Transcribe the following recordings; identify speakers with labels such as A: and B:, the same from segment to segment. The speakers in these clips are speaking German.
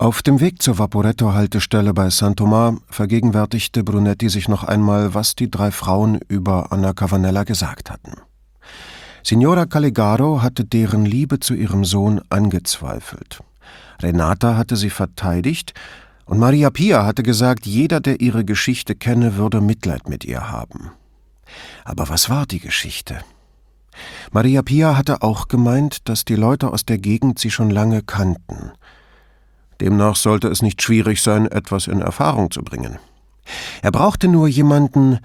A: Auf dem Weg zur Vaporetto-Haltestelle bei San Tomás vergegenwärtigte Brunetti sich noch einmal, was die drei Frauen über Anna Cavanella gesagt hatten. Signora Caligaro hatte deren Liebe zu ihrem Sohn angezweifelt. Renata hatte sie verteidigt und Maria Pia hatte gesagt, jeder, der ihre Geschichte kenne, würde Mitleid mit ihr haben. Aber was war die Geschichte? Maria Pia hatte auch gemeint, dass die Leute aus der Gegend sie schon lange kannten. Demnach sollte es nicht schwierig sein, etwas in Erfahrung zu bringen. Er brauchte nur jemanden,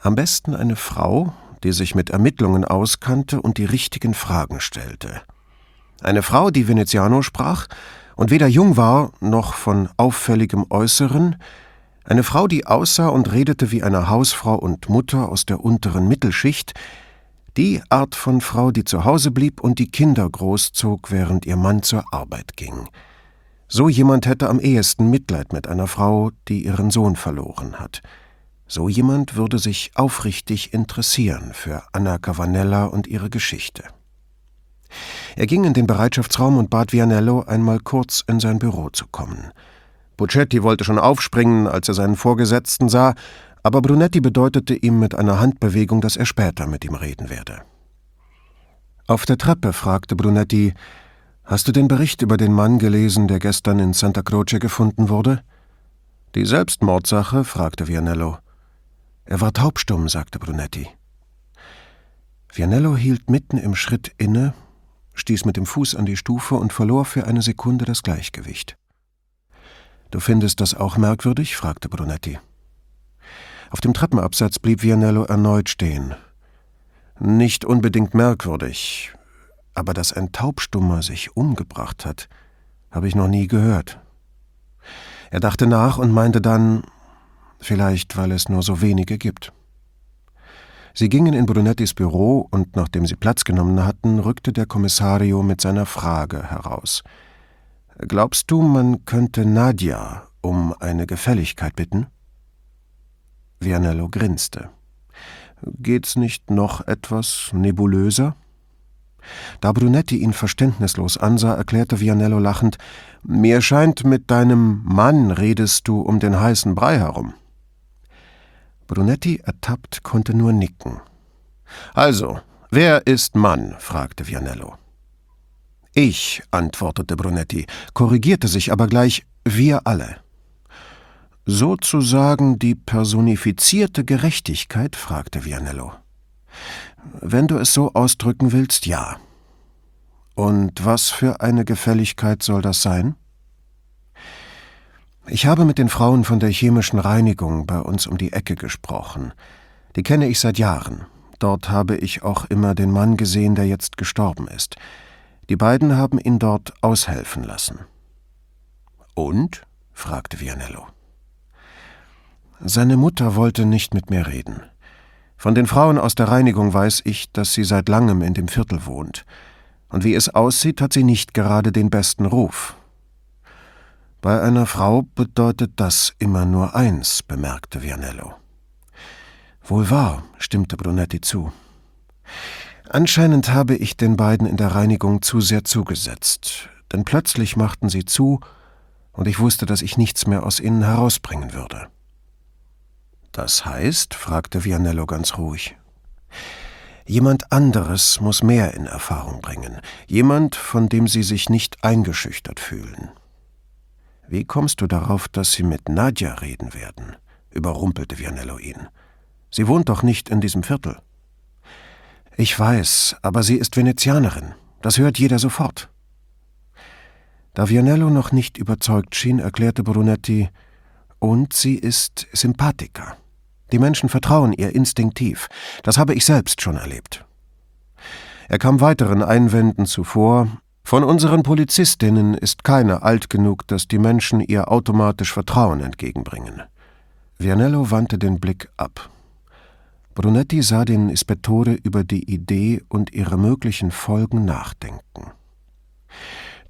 A: am besten eine Frau, die sich mit Ermittlungen auskannte und die richtigen Fragen stellte. Eine Frau, die Veneziano sprach und weder jung war noch von auffälligem Äußeren, eine Frau, die aussah und redete wie eine Hausfrau und Mutter aus der unteren Mittelschicht, die Art von Frau, die zu Hause blieb und die Kinder großzog, während ihr Mann zur Arbeit ging. So jemand hätte am ehesten Mitleid mit einer Frau, die ihren Sohn verloren hat. So jemand würde sich aufrichtig interessieren für Anna Cavanella und ihre Geschichte. Er ging in den Bereitschaftsraum und bat Vianello, einmal kurz in sein Büro zu kommen. Buccetti wollte schon aufspringen, als er seinen Vorgesetzten sah, aber Brunetti bedeutete ihm mit einer Handbewegung, dass er später mit ihm reden werde. Auf der Treppe fragte Brunetti, Hast du den Bericht über den Mann gelesen, der gestern in Santa Croce gefunden wurde? Die Selbstmordsache? fragte Vianello. Er war taubstumm, sagte Brunetti. Vianello hielt mitten im Schritt inne, stieß mit dem Fuß an die Stufe und verlor für eine Sekunde das Gleichgewicht. Du findest das auch merkwürdig? fragte Brunetti. Auf dem Treppenabsatz blieb Vianello erneut stehen. Nicht unbedingt merkwürdig, aber dass ein Taubstummer sich umgebracht hat, habe ich noch nie gehört. Er dachte nach und meinte dann, vielleicht weil es nur so wenige gibt. Sie gingen in Brunettis Büro und nachdem sie Platz genommen hatten, rückte der Kommissario mit seiner Frage heraus. Glaubst du, man könnte Nadja um eine Gefälligkeit bitten? Vianello grinste. Geht's nicht noch etwas nebulöser? Da Brunetti ihn verständnislos ansah, erklärte Vianello lachend: Mir scheint, mit deinem Mann redest du um den heißen Brei herum. Brunetti, ertappt, konnte nur nicken. Also, wer ist Mann? fragte Vianello. Ich, antwortete Brunetti, korrigierte sich aber gleich wir alle. Sozusagen die personifizierte Gerechtigkeit? fragte Vianello. Wenn du es so ausdrücken willst, ja. Und was für eine Gefälligkeit soll das sein? Ich habe mit den Frauen von der chemischen Reinigung bei uns um die Ecke gesprochen. Die kenne ich seit Jahren. Dort habe ich auch immer den Mann gesehen, der jetzt gestorben ist. Die beiden haben ihn dort aushelfen lassen. Und? fragte Vianello. Seine Mutter wollte nicht mit mir reden. Von den Frauen aus der Reinigung weiß ich, dass sie seit langem in dem Viertel wohnt. Und wie es aussieht, hat sie nicht gerade den besten Ruf. Bei einer Frau bedeutet das immer nur eins, bemerkte Vianello. Wohl wahr, stimmte Brunetti zu. Anscheinend habe ich den beiden in der Reinigung zu sehr zugesetzt, denn plötzlich machten sie zu, und ich wusste, dass ich nichts mehr aus ihnen herausbringen würde. Das heißt? fragte Vianello ganz ruhig. Jemand anderes muss mehr in Erfahrung bringen, jemand, von dem Sie sich nicht eingeschüchtert fühlen. Wie kommst du darauf, dass Sie mit Nadja reden werden? überrumpelte Vianello ihn. Sie wohnt doch nicht in diesem Viertel. Ich weiß, aber sie ist Venezianerin. Das hört jeder sofort. Da Vianello noch nicht überzeugt schien, erklärte Brunetti, und sie ist Sympathiker. Die Menschen vertrauen ihr instinktiv. Das habe ich selbst schon erlebt. Er kam weiteren Einwänden zuvor. Von unseren Polizistinnen ist keine alt genug, dass die Menschen ihr automatisch Vertrauen entgegenbringen. Vianello wandte den Blick ab. Brunetti sah den Ispettore über die Idee und ihre möglichen Folgen nachdenken.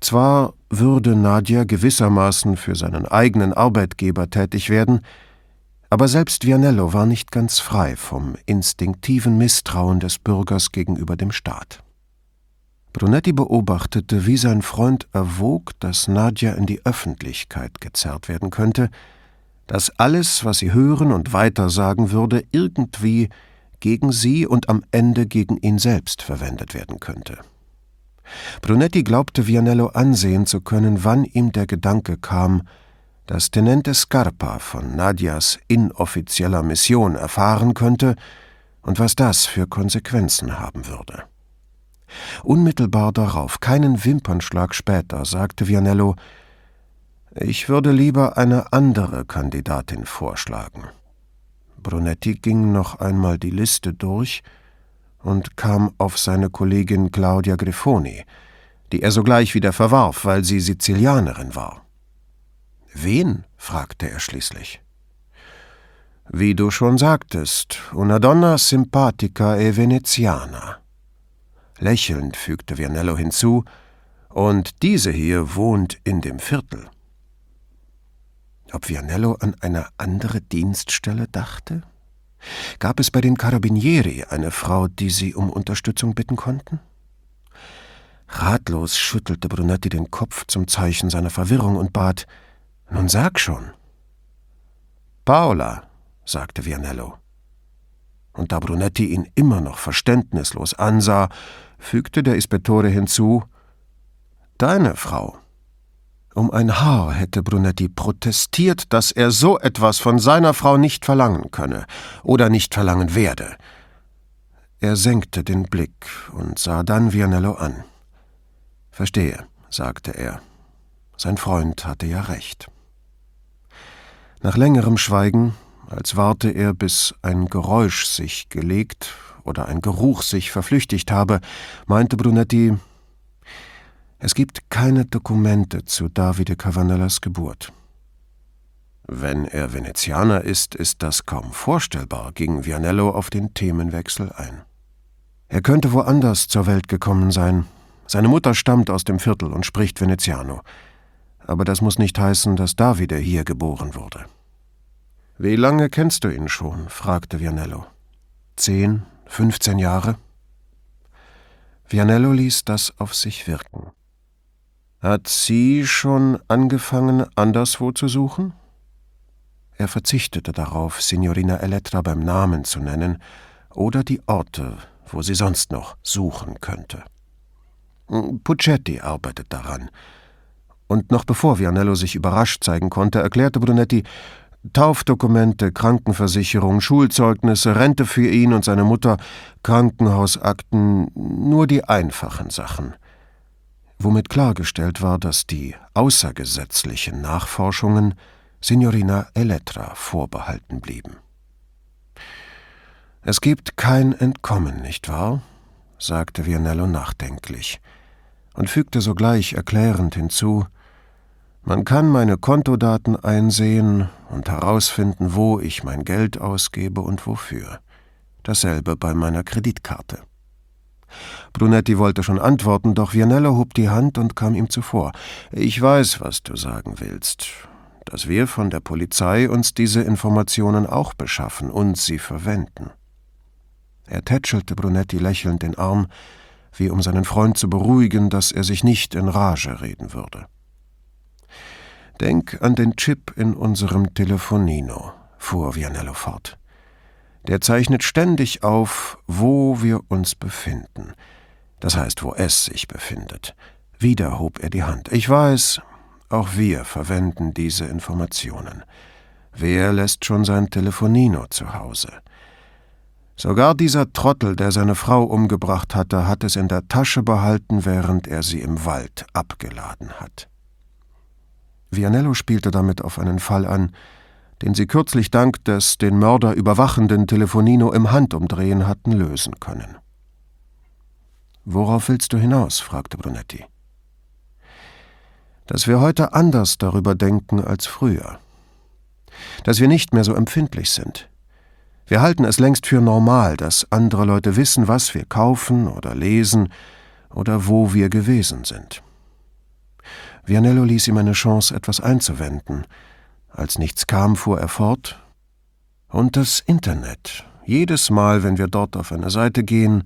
A: Zwar würde Nadja gewissermaßen für seinen eigenen Arbeitgeber tätig werden, aber selbst Vianello war nicht ganz frei vom instinktiven Misstrauen des Bürgers gegenüber dem Staat. Brunetti beobachtete, wie sein Freund erwog, dass Nadja in die Öffentlichkeit gezerrt werden könnte, dass alles, was sie hören und weitersagen würde, irgendwie gegen sie und am Ende gegen ihn selbst verwendet werden könnte. Brunetti glaubte Vianello ansehen zu können, wann ihm der Gedanke kam, dass Tenente Scarpa von Nadias inoffizieller Mission erfahren könnte und was das für Konsequenzen haben würde. Unmittelbar darauf, keinen Wimpernschlag später, sagte Vianello, ich würde lieber eine andere Kandidatin vorschlagen. Brunetti ging noch einmal die Liste durch und kam auf seine Kollegin Claudia Grifoni, die er sogleich wieder verwarf, weil sie Sizilianerin war. Wen? fragte er schließlich. Wie du schon sagtest, una donna simpatica e veneziana. Lächelnd fügte Vianello hinzu, und diese hier wohnt in dem Viertel. Ob Vianello an eine andere Dienststelle dachte? Gab es bei den Carabinieri eine Frau, die sie um Unterstützung bitten konnten? Ratlos schüttelte Brunetti den Kopf zum Zeichen seiner Verwirrung und bat: Nun sag schon. Paola, sagte Vianello. Und da Brunetti ihn immer noch verständnislos ansah, fügte der Ispettore hinzu: Deine Frau. Um ein Haar hätte Brunetti protestiert, dass er so etwas von seiner Frau nicht verlangen könne oder nicht verlangen werde. Er senkte den Blick und sah dann Vianello an. Verstehe, sagte er. Sein Freund hatte ja recht. Nach längerem Schweigen, als warte er, bis ein Geräusch sich gelegt oder ein Geruch sich verflüchtigt habe, meinte Brunetti, es gibt keine Dokumente zu Davide Cavanellas Geburt. Wenn er Venezianer ist, ist das kaum vorstellbar, ging Vianello auf den Themenwechsel ein. Er könnte woanders zur Welt gekommen sein. Seine Mutter stammt aus dem Viertel und spricht Veneziano. Aber das muss nicht heißen, dass Davide hier geboren wurde. Wie lange kennst du ihn schon? fragte Vianello. Zehn, fünfzehn Jahre? Vianello ließ das auf sich wirken. Hat sie schon angefangen, anderswo zu suchen? Er verzichtete darauf, Signorina Elettra beim Namen zu nennen oder die Orte, wo sie sonst noch suchen könnte. Puccetti arbeitet daran. Und noch bevor Vianello sich überrascht zeigen konnte, erklärte Brunetti, Taufdokumente, Krankenversicherung, Schulzeugnisse, Rente für ihn und seine Mutter, Krankenhausakten, nur die einfachen Sachen – womit klargestellt war, dass die außergesetzlichen Nachforschungen Signorina Elettra vorbehalten blieben. Es gibt kein Entkommen, nicht wahr? sagte Vianello nachdenklich und fügte sogleich erklärend hinzu, man kann meine Kontodaten einsehen und herausfinden, wo ich mein Geld ausgebe und wofür. Dasselbe bei meiner Kreditkarte. Brunetti wollte schon antworten, doch Vianello hob die Hand und kam ihm zuvor. Ich weiß, was du sagen willst. Dass wir von der Polizei uns diese Informationen auch beschaffen und sie verwenden. Er tätschelte Brunetti lächelnd den Arm, wie um seinen Freund zu beruhigen, dass er sich nicht in Rage reden würde. Denk an den Chip in unserem Telefonino, fuhr Vianello fort. Der zeichnet ständig auf, wo wir uns befinden. Das heißt, wo es sich befindet. Wieder hob er die Hand. Ich weiß, auch wir verwenden diese Informationen. Wer lässt schon sein Telefonino zu Hause? Sogar dieser Trottel, der seine Frau umgebracht hatte, hat es in der Tasche behalten, während er sie im Wald abgeladen hat. Vianello spielte damit auf einen Fall an, den sie kürzlich dank des den Mörder überwachenden Telefonino im Handumdrehen hatten lösen können. Worauf willst du hinaus? fragte Brunetti. Dass wir heute anders darüber denken als früher. Dass wir nicht mehr so empfindlich sind. Wir halten es längst für normal, dass andere Leute wissen, was wir kaufen oder lesen oder wo wir gewesen sind. Vianello ließ ihm eine Chance, etwas einzuwenden, als nichts kam, fuhr er fort. Und das Internet. Jedes Mal, wenn wir dort auf eine Seite gehen,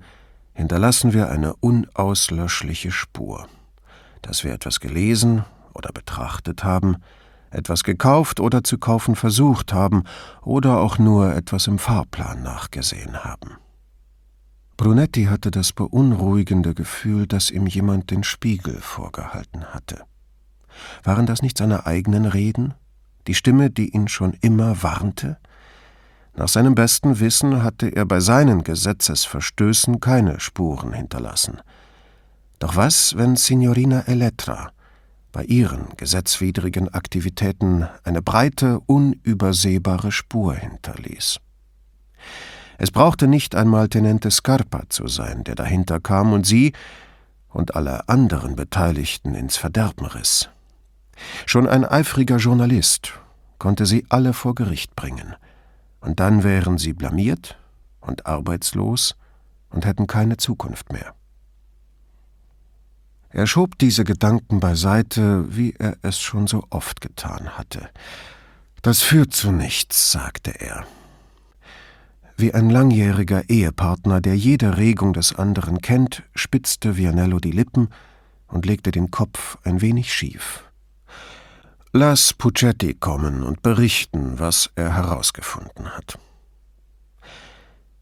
A: hinterlassen wir eine unauslöschliche Spur, dass wir etwas gelesen oder betrachtet haben, etwas gekauft oder zu kaufen versucht haben oder auch nur etwas im Fahrplan nachgesehen haben. Brunetti hatte das beunruhigende Gefühl, dass ihm jemand den Spiegel vorgehalten hatte. Waren das nicht seine eigenen Reden? Die Stimme, die ihn schon immer warnte? Nach seinem besten Wissen hatte er bei seinen Gesetzesverstößen keine Spuren hinterlassen. Doch was, wenn Signorina Elettra bei ihren gesetzwidrigen Aktivitäten eine breite, unübersehbare Spur hinterließ? Es brauchte nicht einmal Tenente Scarpa zu sein, der dahinter kam und sie und alle anderen Beteiligten ins Verderben riss. Schon ein eifriger Journalist konnte sie alle vor Gericht bringen, und dann wären sie blamiert und arbeitslos und hätten keine Zukunft mehr. Er schob diese Gedanken beiseite, wie er es schon so oft getan hatte. Das führt zu nichts, sagte er. Wie ein langjähriger Ehepartner, der jede Regung des anderen kennt, spitzte Vianello die Lippen und legte den Kopf ein wenig schief. Lass Puccetti kommen und berichten, was er herausgefunden hat.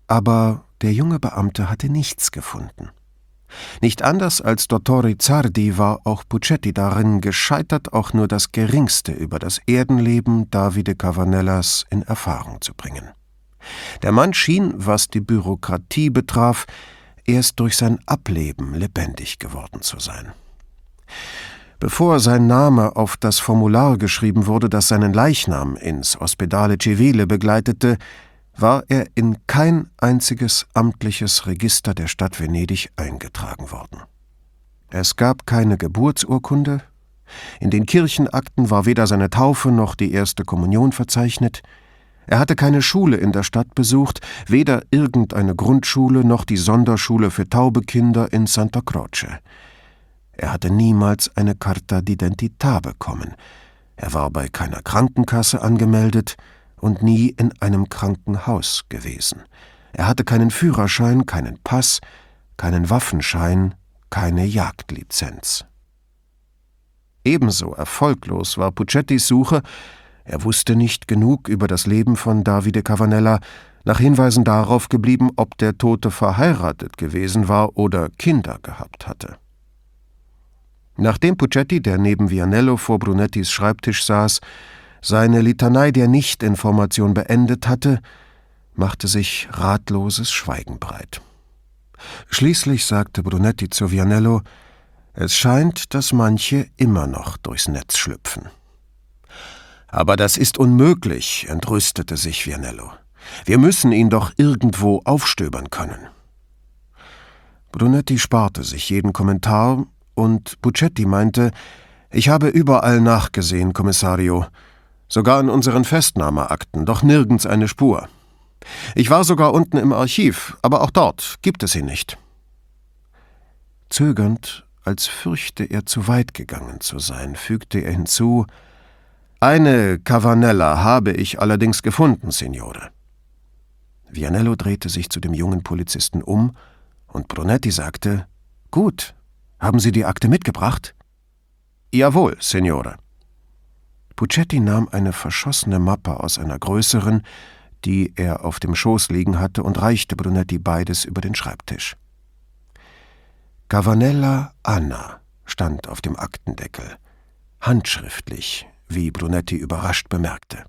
A: Aber der junge Beamte hatte nichts gefunden. Nicht anders als Dottore Zardi war auch Puccetti darin gescheitert, auch nur das Geringste über das Erdenleben Davide Cavanellas in Erfahrung zu bringen. Der Mann schien, was die Bürokratie betraf, erst durch sein Ableben lebendig geworden zu sein. Bevor sein Name auf das Formular geschrieben wurde, das seinen Leichnam ins Ospedale Civile begleitete, war er in kein einziges amtliches Register der Stadt Venedig eingetragen worden. Es gab keine Geburtsurkunde, in den Kirchenakten war weder seine Taufe noch die erste Kommunion verzeichnet, er hatte keine Schule in der Stadt besucht, weder irgendeine Grundschule noch die Sonderschule für taube Kinder in Santa Croce. Er hatte niemals eine Carta d'identità bekommen. Er war bei keiner Krankenkasse angemeldet und nie in einem Krankenhaus gewesen. Er hatte keinen Führerschein, keinen Pass, keinen Waffenschein, keine Jagdlizenz. Ebenso erfolglos war Puccettis Suche er wusste nicht genug über das Leben von Davide Cavanella, nach Hinweisen darauf geblieben, ob der Tote verheiratet gewesen war oder Kinder gehabt hatte. Nachdem Puccetti, der neben Vianello vor Brunettis Schreibtisch saß, seine Litanei der Nichtinformation beendet hatte, machte sich ratloses Schweigen breit. Schließlich sagte Brunetti zu Vianello, es scheint, dass manche immer noch durchs Netz schlüpfen. Aber das ist unmöglich, entrüstete sich Vianello. Wir müssen ihn doch irgendwo aufstöbern können. Brunetti sparte sich jeden Kommentar und Puccetti meinte, ich habe überall nachgesehen, Kommissario, sogar in unseren Festnahmeakten, doch nirgends eine Spur. Ich war sogar unten im Archiv, aber auch dort gibt es ihn nicht. Zögernd, als fürchte er zu weit gegangen zu sein, fügte er hinzu, eine Cavanella habe ich allerdings gefunden, Signore. Vianello drehte sich zu dem jungen Polizisten um und Brunetti sagte: Gut, haben Sie die Akte mitgebracht? Jawohl, Signore. Puccetti nahm eine verschossene Mappe aus einer größeren, die er auf dem Schoß liegen hatte, und reichte Brunetti beides über den Schreibtisch. Cavanella Anna stand auf dem Aktendeckel, handschriftlich wie Brunetti überrascht bemerkte.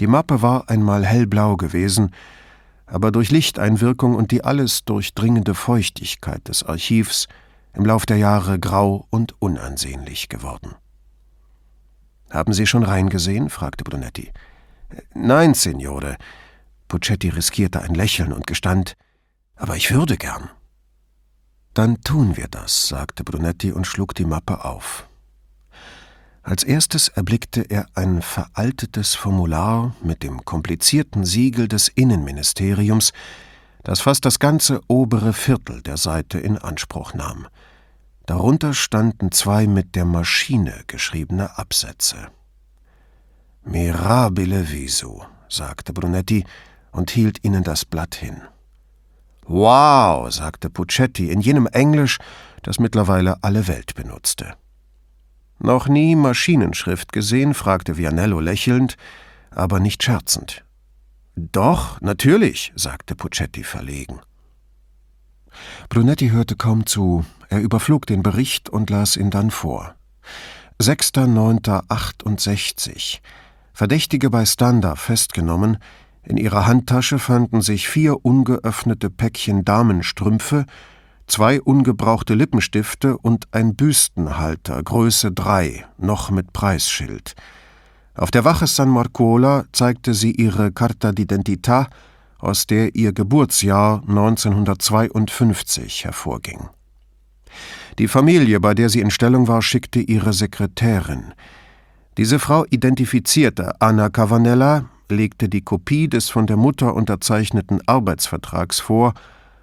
A: Die Mappe war einmal hellblau gewesen, aber durch Lichteinwirkung und die alles durchdringende Feuchtigkeit des Archivs im Lauf der Jahre grau und unansehnlich geworden. Haben Sie schon reingesehen? fragte Brunetti. Nein, Signore. Puccetti riskierte ein Lächeln und gestand, aber ich würde gern. Dann tun wir das, sagte Brunetti und schlug die Mappe auf. Als erstes erblickte er ein veraltetes Formular mit dem komplizierten Siegel des Innenministeriums, das fast das ganze obere Viertel der Seite in Anspruch nahm. Darunter standen zwei mit der Maschine geschriebene Absätze. Mirabile visu, sagte Brunetti und hielt ihnen das Blatt hin. Wow, sagte Puccetti in jenem Englisch, das mittlerweile alle Welt benutzte. Noch nie Maschinenschrift gesehen? fragte Vianello lächelnd, aber nicht scherzend. Doch, natürlich, sagte Puccetti verlegen. Brunetti hörte kaum zu, er überflog den Bericht und las ihn dann vor. 6.9.68 Verdächtige bei Standa festgenommen, in ihrer Handtasche fanden sich vier ungeöffnete Päckchen Damenstrümpfe, zwei ungebrauchte Lippenstifte und ein Büstenhalter, Größe 3, noch mit Preisschild. Auf der Wache San Marcola zeigte sie ihre Carta d'identità, aus der ihr Geburtsjahr 1952 hervorging. Die Familie, bei der sie in Stellung war, schickte ihre Sekretärin. Diese Frau identifizierte Anna Cavanella, legte die Kopie des von der Mutter unterzeichneten Arbeitsvertrags vor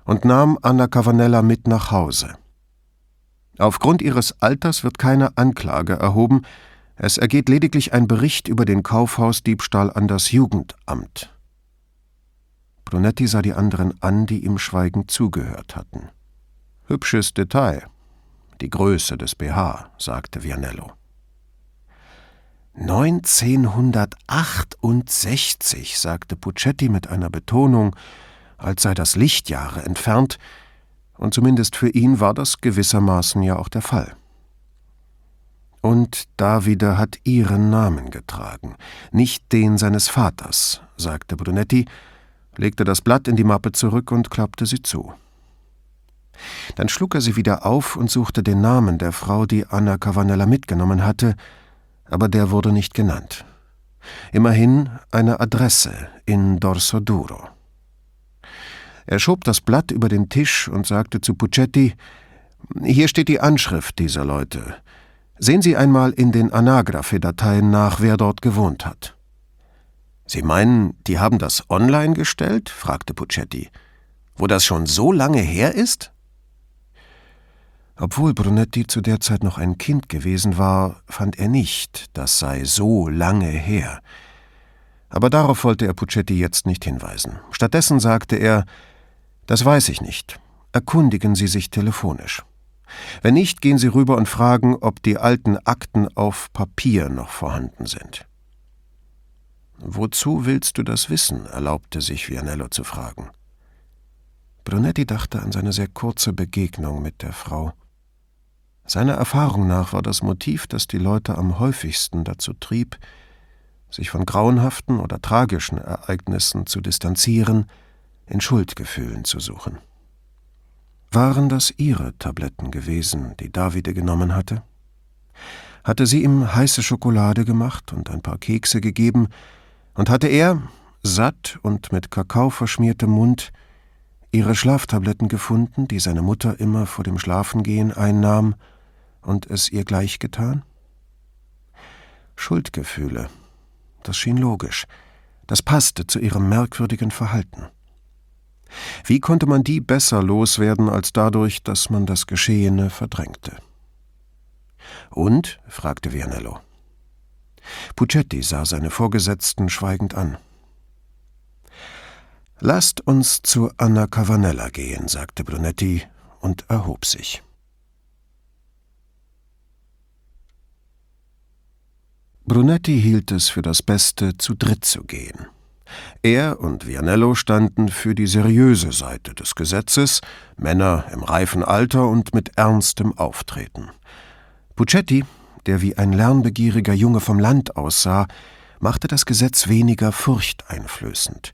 A: und nahm Anna Cavanella mit nach Hause. Aufgrund ihres Alters wird keine Anklage erhoben, es ergeht lediglich ein Bericht über den Kaufhausdiebstahl an das Jugendamt. Brunetti sah die anderen an, die ihm schweigend zugehört hatten. Hübsches Detail. Die Größe des BH, sagte Vianello. 1968, sagte Puccetti mit einer Betonung, als sei das Lichtjahre entfernt, und zumindest für ihn war das gewissermaßen ja auch der Fall. Und Davide hat ihren Namen getragen, nicht den seines Vaters, sagte Brunetti, legte das Blatt in die Mappe zurück und klappte sie zu. Dann schlug er sie wieder auf und suchte den Namen der Frau, die Anna Cavanella mitgenommen hatte, aber der wurde nicht genannt. Immerhin eine Adresse in Dorsoduro. Er schob das Blatt über den Tisch und sagte zu Puccetti: Hier steht die Anschrift dieser Leute. Sehen Sie einmal in den Anagraphe-Dateien nach, wer dort gewohnt hat. Sie meinen, die haben das online gestellt? fragte Puccetti. Wo das schon so lange her ist? Obwohl Brunetti zu der Zeit noch ein Kind gewesen war, fand er nicht, das sei so lange her. Aber darauf wollte er Puccetti jetzt nicht hinweisen. Stattdessen sagte er, das weiß ich nicht. Erkundigen Sie sich telefonisch. Wenn nicht, gehen Sie rüber und fragen, ob die alten Akten auf Papier noch vorhanden sind. Wozu willst du das wissen? erlaubte sich Vianello zu fragen. Brunetti dachte an seine sehr kurze Begegnung mit der Frau. Seiner Erfahrung nach war das Motiv, das die Leute am häufigsten dazu trieb, sich von grauenhaften oder tragischen Ereignissen zu distanzieren, in Schuldgefühlen zu suchen. Waren das ihre Tabletten gewesen, die Davide genommen hatte? Hatte sie ihm heiße Schokolade gemacht und ein paar Kekse gegeben, und hatte er, satt und mit Kakao verschmiertem Mund, ihre Schlaftabletten gefunden, die seine Mutter immer vor dem Schlafengehen einnahm, und es ihr gleich getan? Schuldgefühle. Das schien logisch. Das passte zu ihrem merkwürdigen Verhalten. Wie konnte man die besser loswerden als dadurch, dass man das Geschehene verdrängte? Und? fragte Vianello. Puccetti sah seine Vorgesetzten schweigend an. Lasst uns zu Anna Cavanella gehen, sagte Brunetti und erhob sich. Brunetti hielt es für das Beste, zu dritt zu gehen. Er und Vianello standen für die seriöse Seite des Gesetzes, Männer im reifen Alter und mit ernstem Auftreten. Puccetti, der wie ein lernbegieriger Junge vom Land aussah, machte das Gesetz weniger furchteinflößend.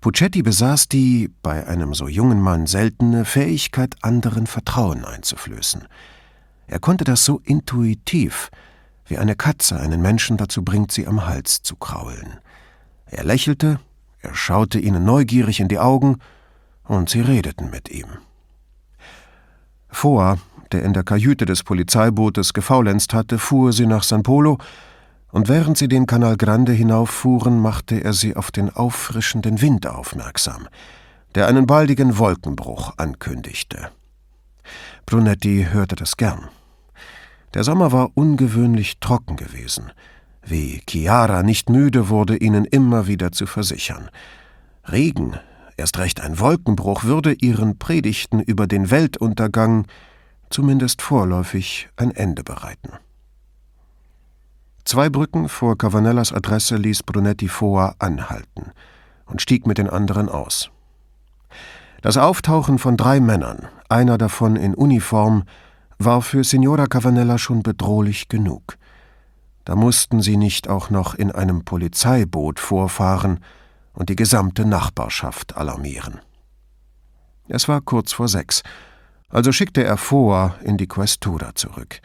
A: Puccetti besaß die, bei einem so jungen Mann seltene Fähigkeit, anderen Vertrauen einzuflößen. Er konnte das so intuitiv, wie eine Katze einen Menschen dazu bringt, sie am Hals zu kraulen. Er lächelte, er schaute ihnen neugierig in die Augen, und sie redeten mit ihm. Vor, der in der Kajüte des Polizeibootes gefaulenzt hatte, fuhr sie nach San Polo, und während sie den Canal Grande hinauffuhren, machte er sie auf den auffrischenden Wind aufmerksam, der einen baldigen Wolkenbruch ankündigte. Brunetti hörte das gern. Der Sommer war ungewöhnlich trocken gewesen, wie Chiara nicht müde wurde, ihnen immer wieder zu versichern. Regen erst recht ein Wolkenbruch, würde ihren Predigten über den Weltuntergang zumindest vorläufig ein Ende bereiten. Zwei Brücken vor Cavanellas Adresse ließ Brunetti Foa anhalten und stieg mit den anderen aus. Das Auftauchen von drei Männern, einer davon in Uniform, war für Signora Cavanella schon bedrohlich genug. Da mussten sie nicht auch noch in einem Polizeiboot vorfahren und die gesamte Nachbarschaft alarmieren. Es war kurz vor sechs, also schickte er Foa in die Questura zurück.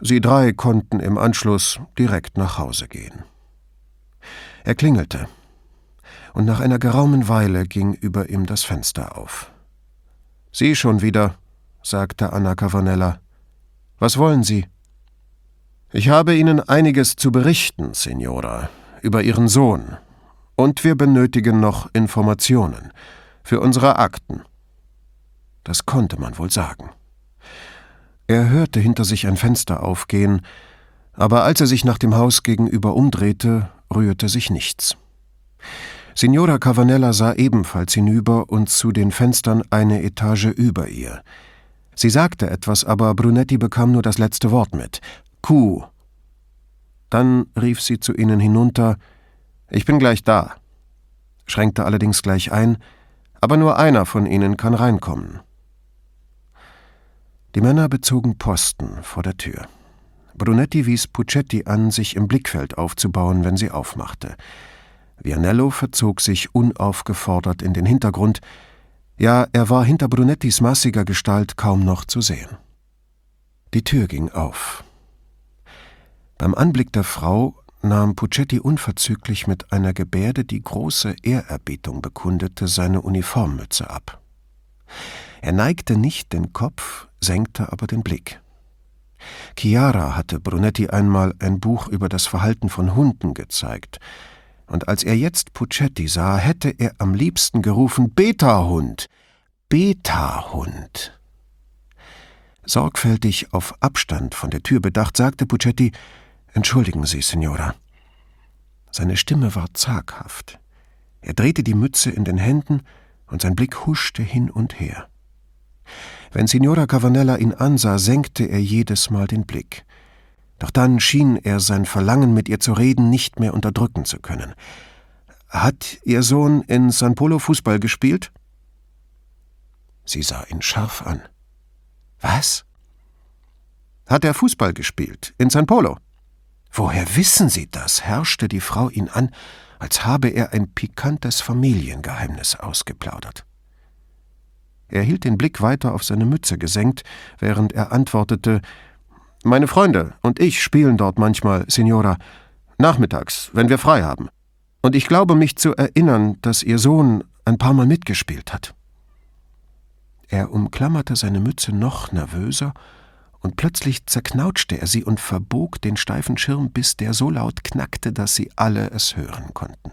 A: Sie drei konnten im Anschluss direkt nach Hause gehen. Er klingelte, und nach einer geraumen Weile ging über ihm das Fenster auf. Sie schon wieder, sagte Anna Cavanella. Was wollen Sie? Ich habe Ihnen einiges zu berichten, Signora, über Ihren Sohn. Und wir benötigen noch Informationen für unsere Akten. Das konnte man wohl sagen. Er hörte hinter sich ein Fenster aufgehen, aber als er sich nach dem Haus gegenüber umdrehte, rührte sich nichts. Signora Cavanella sah ebenfalls hinüber und zu den Fenstern eine Etage über ihr. Sie sagte etwas, aber Brunetti bekam nur das letzte Wort mit. Kuh. Dann rief sie zu ihnen hinunter Ich bin gleich da, schränkte allerdings gleich ein, aber nur einer von ihnen kann reinkommen. Die Männer bezogen Posten vor der Tür. Brunetti wies Puccetti an, sich im Blickfeld aufzubauen, wenn sie aufmachte. Vianello verzog sich unaufgefordert in den Hintergrund, ja, er war hinter Brunettis massiger Gestalt kaum noch zu sehen. Die Tür ging auf. Beim Anblick der Frau nahm Puccetti unverzüglich mit einer Gebärde, die große Ehrerbietung bekundete, seine Uniformmütze ab. Er neigte nicht den Kopf, senkte aber den Blick. Chiara hatte Brunetti einmal ein Buch über das Verhalten von Hunden gezeigt, und als er jetzt Puccetti sah, hätte er am liebsten gerufen Beta-Hund, Beta-Hund. Sorgfältig auf Abstand von der Tür bedacht, sagte Puccetti Entschuldigen Sie, Signora. Seine Stimme war zaghaft. Er drehte die Mütze in den Händen und sein Blick huschte hin und her. Wenn Signora Cavanella ihn ansah, senkte er jedes Mal den Blick. Doch dann schien er sein Verlangen, mit ihr zu reden, nicht mehr unterdrücken zu können. Hat Ihr Sohn in San Polo Fußball gespielt? Sie sah ihn scharf an. Was? Hat er Fußball gespielt in San Polo? Woher wissen Sie das? herrschte die Frau ihn an, als habe er ein pikantes Familiengeheimnis ausgeplaudert. Er hielt den Blick weiter auf seine Mütze gesenkt, während er antwortete Meine Freunde und ich spielen dort manchmal, Signora, nachmittags, wenn wir frei haben. Und ich glaube mich zu erinnern, dass Ihr Sohn ein paar Mal mitgespielt hat. Er umklammerte seine Mütze noch nervöser, und plötzlich zerknautschte er sie und verbog den steifen Schirm, bis der so laut knackte, dass sie alle es hören konnten.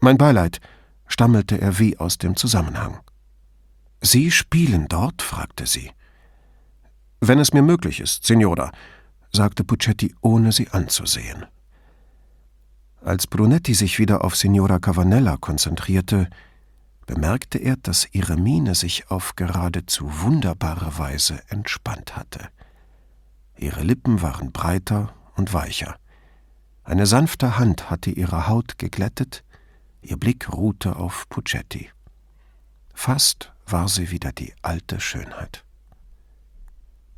A: Mein Beileid, stammelte er wie aus dem Zusammenhang. Sie spielen dort? fragte sie. Wenn es mir möglich ist, Signora, sagte Puccetti, ohne sie anzusehen. Als Brunetti sich wieder auf Signora Cavanella konzentrierte, bemerkte er, dass ihre Miene sich auf geradezu wunderbare Weise entspannt hatte. Ihre Lippen waren breiter und weicher. Eine sanfte Hand hatte ihre Haut geglättet, ihr Blick ruhte auf Puccetti. Fast war sie wieder die alte Schönheit.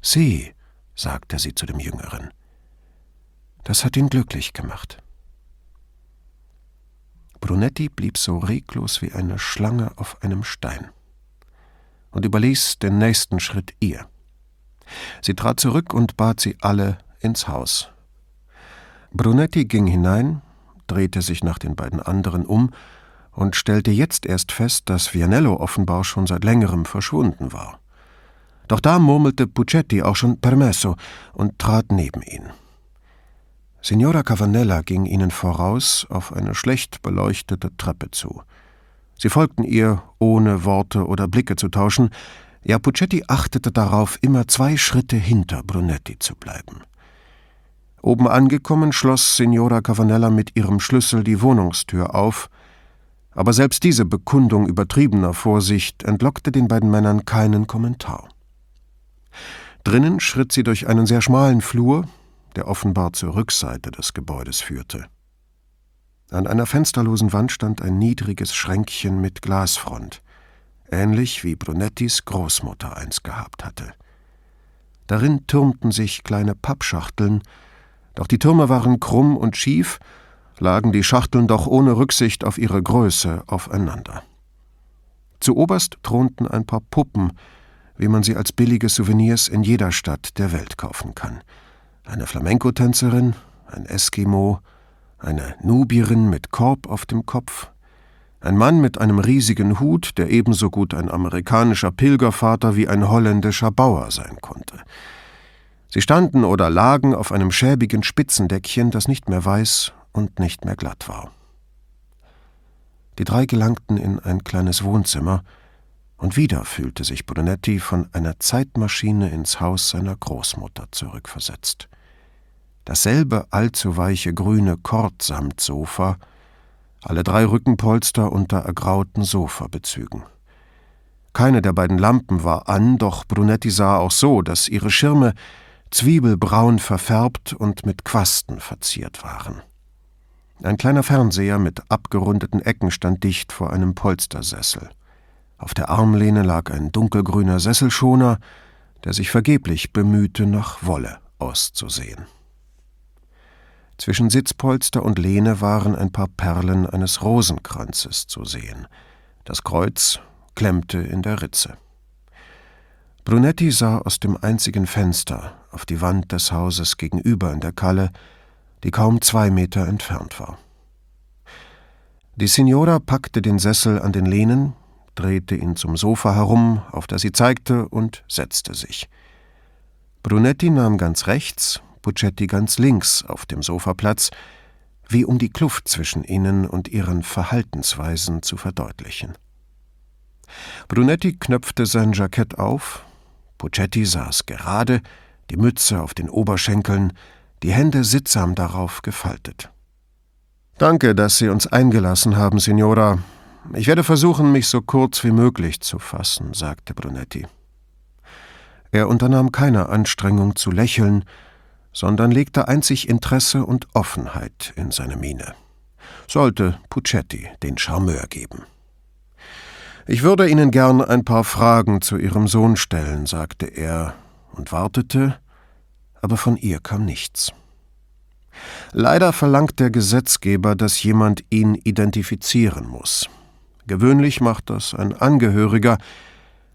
A: Sie, sagte sie zu dem Jüngeren, das hat ihn glücklich gemacht. Brunetti blieb so reglos wie eine Schlange auf einem Stein und überließ den nächsten Schritt ihr. Sie trat zurück und bat sie alle ins Haus. Brunetti ging hinein, drehte sich nach den beiden anderen um und stellte jetzt erst fest, dass Vianello offenbar schon seit längerem verschwunden war. Doch da murmelte Puccetti auch schon Permesso und trat neben ihn. Signora Cavanella ging ihnen voraus auf eine schlecht beleuchtete Treppe zu. Sie folgten ihr, ohne Worte oder Blicke zu tauschen, ja Puccetti achtete darauf, immer zwei Schritte hinter Brunetti zu bleiben. Oben angekommen, schloss Signora Cavanella mit ihrem Schlüssel die Wohnungstür auf Aber selbst diese Bekundung übertriebener Vorsicht entlockte den beiden Männern keinen Kommentar. Drinnen schritt sie durch einen sehr schmalen Flur, der offenbar zur Rückseite des Gebäudes führte. An einer fensterlosen Wand stand ein niedriges Schränkchen mit Glasfront, ähnlich wie Brunettis Großmutter eins gehabt hatte. Darin türmten sich kleine Pappschachteln, doch die Türme waren krumm und schief, lagen die Schachteln doch ohne Rücksicht auf ihre Größe aufeinander. Zuoberst thronten ein paar Puppen, wie man sie als billige Souvenirs in jeder Stadt der Welt kaufen kann. Eine Flamenco-Tänzerin, ein Eskimo, eine Nubierin mit Korb auf dem Kopf, ein Mann mit einem riesigen Hut, der ebenso gut ein amerikanischer Pilgervater wie ein holländischer Bauer sein konnte. Sie standen oder lagen auf einem schäbigen Spitzendeckchen, das nicht mehr weiß und nicht mehr glatt war. Die drei gelangten in ein kleines Wohnzimmer, und wieder fühlte sich Brunetti von einer Zeitmaschine ins Haus seiner Großmutter zurückversetzt. Dasselbe allzu weiche grüne Kordsamtsofa, alle drei Rückenpolster unter ergrauten Sofabezügen. Keine der beiden Lampen war an, doch Brunetti sah auch so, dass ihre Schirme zwiebelbraun verfärbt und mit Quasten verziert waren. Ein kleiner Fernseher mit abgerundeten Ecken stand dicht vor einem Polstersessel. Auf der Armlehne lag ein dunkelgrüner Sesselschoner, der sich vergeblich bemühte, nach Wolle auszusehen. Zwischen Sitzpolster und Lehne waren ein paar Perlen eines Rosenkranzes zu sehen. Das Kreuz klemmte in der Ritze. Brunetti sah aus dem einzigen Fenster auf die Wand des Hauses gegenüber in der Kalle, die kaum zwei Meter entfernt war. Die Signora packte den Sessel an den Lehnen, drehte ihn zum Sofa herum, auf das sie zeigte, und setzte sich. Brunetti nahm ganz rechts, Puccetti ganz links auf dem Sofa Platz, wie um die Kluft zwischen ihnen und ihren Verhaltensweisen zu verdeutlichen. Brunetti knöpfte sein Jackett auf, Puccetti saß gerade, die Mütze auf den Oberschenkeln, die Hände sittsam darauf gefaltet. Danke, dass Sie uns eingelassen haben, Signora. Ich werde versuchen, mich so kurz wie möglich zu fassen, sagte Brunetti. Er unternahm keine Anstrengung zu lächeln, sondern legte einzig Interesse und Offenheit in seine Miene. Sollte Puccetti den Charmeur geben. Ich würde Ihnen gern ein paar Fragen zu Ihrem Sohn stellen, sagte er und wartete, aber von ihr kam nichts. Leider verlangt der Gesetzgeber, dass jemand ihn identifizieren muss. Gewöhnlich macht das ein Angehöriger,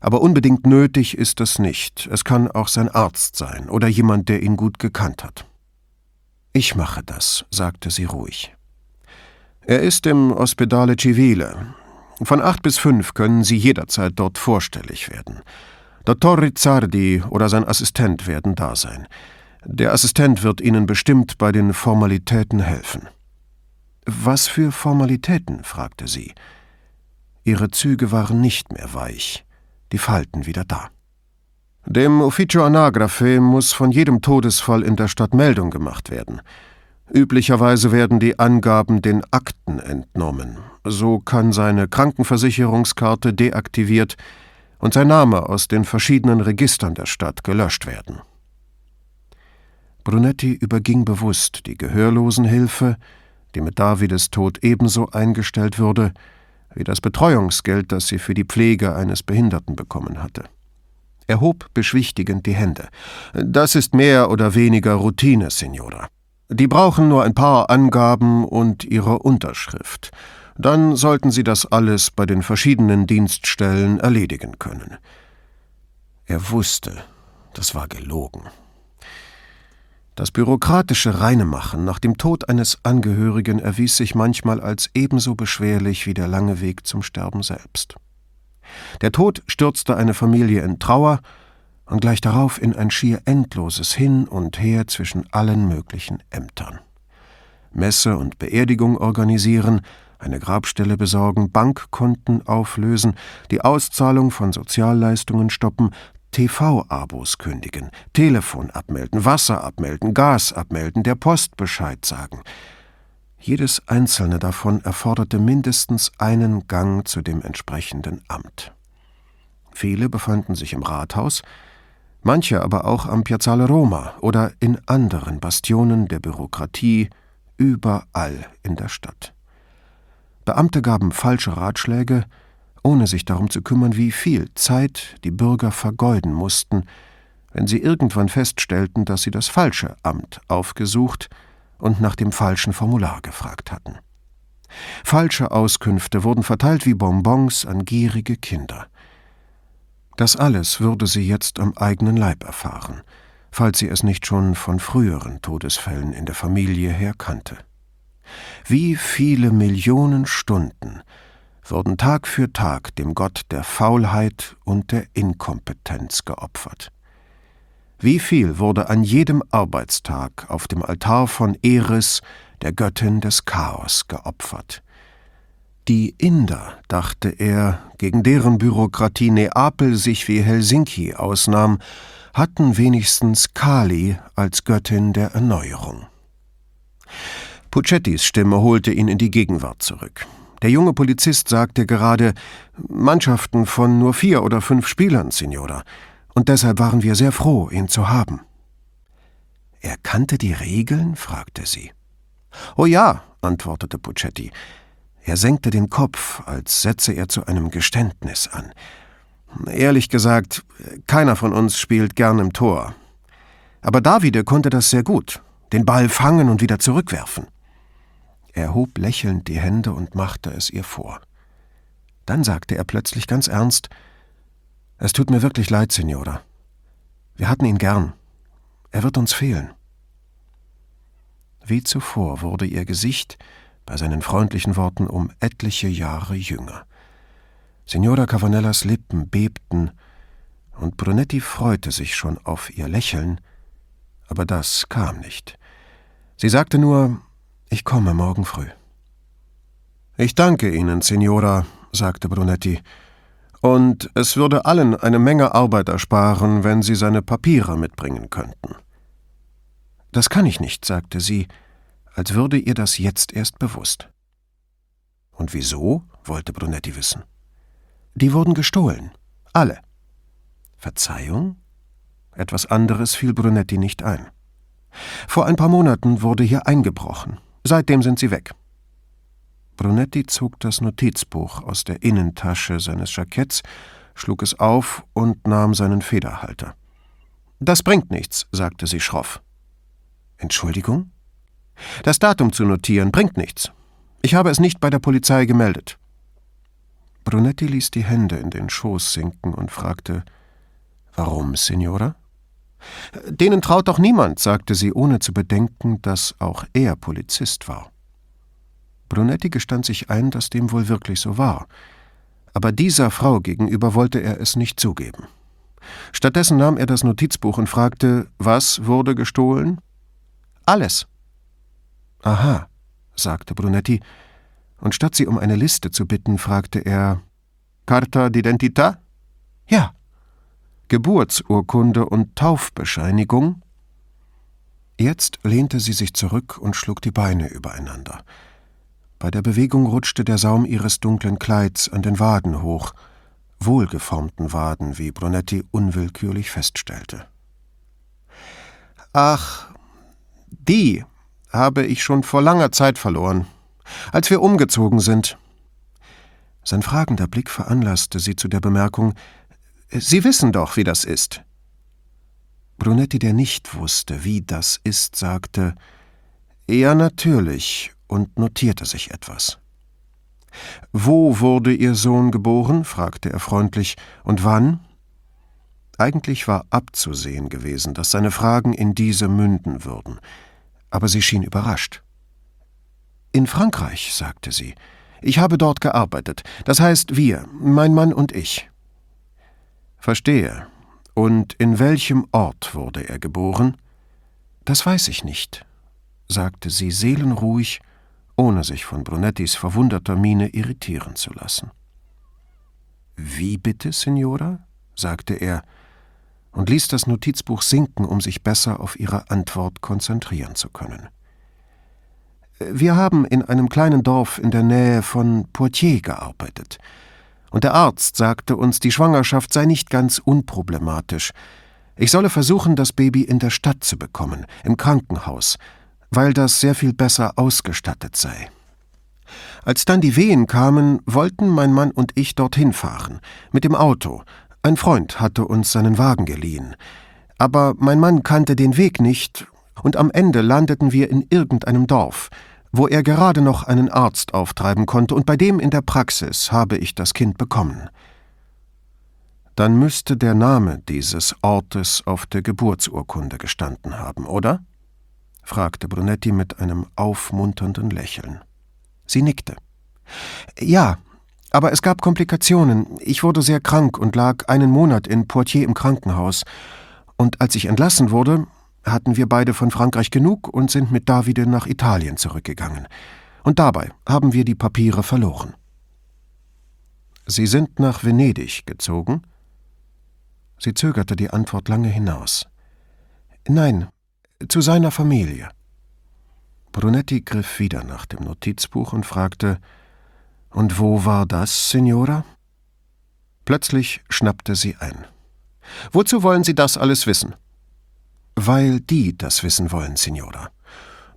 A: aber unbedingt nötig ist es nicht. Es kann auch sein Arzt sein oder jemand, der ihn gut gekannt hat. Ich mache das, sagte sie ruhig. Er ist im Ospedale Civile. Von acht bis fünf können Sie jederzeit dort vorstellig werden. Dottor Rizzardi oder sein Assistent werden da sein. Der Assistent wird Ihnen bestimmt bei den Formalitäten helfen. Was für Formalitäten? fragte sie. Ihre Züge waren nicht mehr weich die Falten wieder da. Dem Ufficio Anagrafe muss von jedem Todesfall in der Stadt Meldung gemacht werden. Üblicherweise werden die Angaben den Akten entnommen. So kann seine Krankenversicherungskarte deaktiviert und sein Name aus den verschiedenen Registern der Stadt gelöscht werden. Brunetti überging bewusst die Gehörlosenhilfe, die mit Davides Tod ebenso eingestellt würde, wie das Betreuungsgeld, das sie für die Pflege eines Behinderten bekommen hatte. Er hob beschwichtigend die Hände. Das ist mehr oder weniger Routine, Signora. Die brauchen nur ein paar Angaben und ihre Unterschrift. Dann sollten Sie das alles bei den verschiedenen Dienststellen erledigen können. Er wusste, das war gelogen. Das bürokratische Reinemachen nach dem Tod eines Angehörigen erwies sich manchmal als ebenso beschwerlich wie der lange Weg zum Sterben selbst. Der Tod stürzte eine Familie in Trauer und gleich darauf in ein schier endloses Hin und Her zwischen allen möglichen Ämtern. Messe und Beerdigung organisieren, eine Grabstelle besorgen, Bankkonten auflösen, die Auszahlung von Sozialleistungen stoppen, TV-Abos kündigen, Telefon abmelden, Wasser abmelden, Gas abmelden, der Post Bescheid sagen. Jedes einzelne davon erforderte mindestens einen Gang zu dem entsprechenden Amt. Viele befanden sich im Rathaus, manche aber auch am Piazzale Roma oder in anderen Bastionen der Bürokratie überall in der Stadt. Beamte gaben falsche Ratschläge, ohne sich darum zu kümmern, wie viel Zeit die Bürger vergeuden mussten, wenn sie irgendwann feststellten, dass sie das falsche Amt aufgesucht und nach dem falschen Formular gefragt hatten. Falsche Auskünfte wurden verteilt wie Bonbons an gierige Kinder. Das alles würde sie jetzt am eigenen Leib erfahren, falls sie es nicht schon von früheren Todesfällen in der Familie her kannte. Wie viele Millionen Stunden wurden Tag für Tag dem Gott der Faulheit und der Inkompetenz geopfert. Wie viel wurde an jedem Arbeitstag auf dem Altar von Eris, der Göttin des Chaos, geopfert. Die Inder, dachte er, gegen deren Bürokratie Neapel sich wie Helsinki ausnahm, hatten wenigstens Kali als Göttin der Erneuerung. Puccettis Stimme holte ihn in die Gegenwart zurück. Der junge Polizist sagte gerade Mannschaften von nur vier oder fünf Spielern, Signora, und deshalb waren wir sehr froh, ihn zu haben. Er kannte die Regeln? fragte sie. Oh ja, antwortete Puccetti. Er senkte den Kopf, als setze er zu einem Geständnis an. Ehrlich gesagt, keiner von uns spielt gern im Tor. Aber Davide konnte das sehr gut, den Ball fangen und wieder zurückwerfen. Er hob lächelnd die Hände und machte es ihr vor. Dann sagte er plötzlich ganz ernst Es tut mir wirklich leid, Signora. Wir hatten ihn gern. Er wird uns fehlen. Wie zuvor wurde ihr Gesicht bei seinen freundlichen Worten um etliche Jahre jünger. Signora Cavanellas Lippen bebten, und Brunetti freute sich schon auf ihr Lächeln, aber das kam nicht. Sie sagte nur, ich komme morgen früh. Ich danke Ihnen, Signora, sagte Brunetti, und es würde allen eine Menge Arbeit ersparen, wenn Sie seine Papiere mitbringen könnten. Das kann ich nicht, sagte sie, als würde ihr das jetzt erst bewusst. Und wieso? wollte Brunetti wissen. Die wurden gestohlen. Alle. Verzeihung? Etwas anderes fiel Brunetti nicht ein. Vor ein paar Monaten wurde hier eingebrochen. Seitdem sind sie weg. Brunetti zog das Notizbuch aus der Innentasche seines Jacketts, schlug es auf und nahm seinen Federhalter. Das bringt nichts, sagte sie schroff. Entschuldigung? Das Datum zu notieren bringt nichts. Ich habe es nicht bei der Polizei gemeldet. Brunetti ließ die Hände in den Schoß sinken und fragte Warum, Signora? Denen traut doch niemand, sagte sie, ohne zu bedenken, dass auch er Polizist war. Brunetti gestand sich ein, dass dem wohl wirklich so war. Aber dieser Frau gegenüber wollte er es nicht zugeben. Stattdessen nahm er das Notizbuch und fragte, was wurde gestohlen? Alles. Aha, sagte Brunetti, und statt sie um eine Liste zu bitten, fragte er Carta d'identità? Ja. Geburtsurkunde und Taufbescheinigung? Jetzt lehnte sie sich zurück und schlug die Beine übereinander. Bei der Bewegung rutschte der Saum ihres dunklen Kleids an den Waden hoch, wohlgeformten Waden, wie Brunetti unwillkürlich feststellte. Ach, die, habe ich schon vor langer Zeit verloren, als wir umgezogen sind. Sein fragender Blick veranlasste sie zu der Bemerkung Sie wissen doch, wie das ist. Brunetti, der nicht wusste, wie das ist, sagte Ja, natürlich und notierte sich etwas. Wo wurde Ihr Sohn geboren? fragte er freundlich. Und wann? Eigentlich war abzusehen gewesen, dass seine Fragen in diese münden würden aber sie schien überrascht. In Frankreich, sagte sie. Ich habe dort gearbeitet. Das heißt wir, mein Mann und ich. Verstehe. Und in welchem Ort wurde er geboren? Das weiß ich nicht, sagte sie seelenruhig, ohne sich von Brunettis verwunderter Miene irritieren zu lassen. Wie bitte, Signora? sagte er, und ließ das Notizbuch sinken, um sich besser auf ihre Antwort konzentrieren zu können. Wir haben in einem kleinen Dorf in der Nähe von Poitiers gearbeitet. Und der Arzt sagte uns, die Schwangerschaft sei nicht ganz unproblematisch. Ich solle versuchen, das Baby in der Stadt zu bekommen, im Krankenhaus, weil das sehr viel besser ausgestattet sei. Als dann die Wehen kamen, wollten mein Mann und ich dorthin fahren, mit dem Auto. Ein Freund hatte uns seinen Wagen geliehen. Aber mein Mann kannte den Weg nicht, und am Ende landeten wir in irgendeinem Dorf wo er gerade noch einen Arzt auftreiben konnte, und bei dem in der Praxis habe ich das Kind bekommen. Dann müsste der Name dieses Ortes auf der Geburtsurkunde gestanden haben, oder? fragte Brunetti mit einem aufmunternden Lächeln. Sie nickte. Ja, aber es gab Komplikationen. Ich wurde sehr krank und lag einen Monat in Poitiers im Krankenhaus. Und als ich entlassen wurde, hatten wir beide von Frankreich genug und sind mit Davide nach Italien zurückgegangen. Und dabei haben wir die Papiere verloren. Sie sind nach Venedig gezogen? Sie zögerte die Antwort lange hinaus. Nein, zu seiner Familie. Brunetti griff wieder nach dem Notizbuch und fragte Und wo war das, Signora? Plötzlich schnappte sie ein. Wozu wollen Sie das alles wissen? Weil die das wissen wollen, Signora.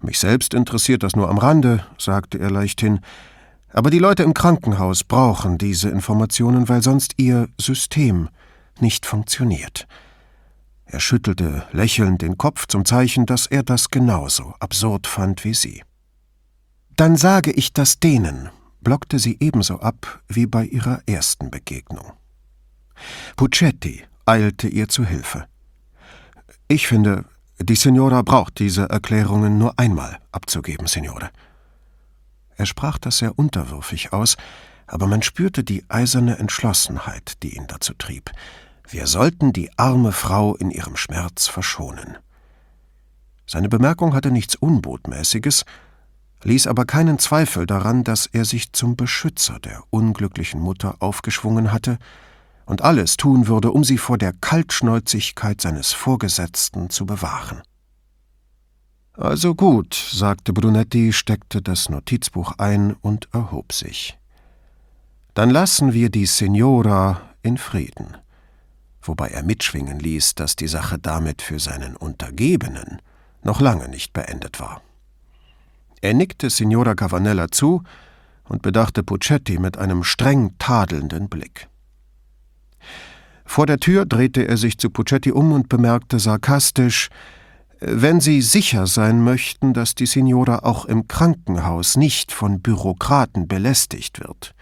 A: Mich selbst interessiert das nur am Rande, sagte er leichthin, aber die Leute im Krankenhaus brauchen diese Informationen, weil sonst ihr System nicht funktioniert. Er schüttelte lächelnd den Kopf zum Zeichen, dass er das genauso absurd fand wie sie. Dann sage ich das denen, blockte sie ebenso ab wie bei ihrer ersten Begegnung. Puccetti eilte ihr zu Hilfe. Ich finde, die Signora braucht diese Erklärungen nur einmal abzugeben, Signore. Er sprach das sehr unterwürfig aus, aber man spürte die eiserne Entschlossenheit, die ihn dazu trieb. Wir sollten die arme Frau in ihrem Schmerz verschonen. Seine Bemerkung hatte nichts Unbotmäßiges, ließ aber keinen Zweifel daran, dass er sich zum Beschützer der unglücklichen Mutter aufgeschwungen hatte und alles tun würde, um sie vor der Kaltschnäuzigkeit seines Vorgesetzten zu bewahren. Also gut, sagte Brunetti, steckte das Notizbuch ein und erhob sich. Dann lassen wir die Signora in Frieden, wobei er mitschwingen ließ, dass die Sache damit für seinen Untergebenen noch lange nicht beendet war. Er nickte Signora Cavanella zu und bedachte Puccetti mit einem streng tadelnden Blick. Vor der Tür drehte er sich zu Puccetti um und bemerkte sarkastisch Wenn Sie sicher sein möchten, dass die Signora auch im Krankenhaus nicht von Bürokraten belästigt wird,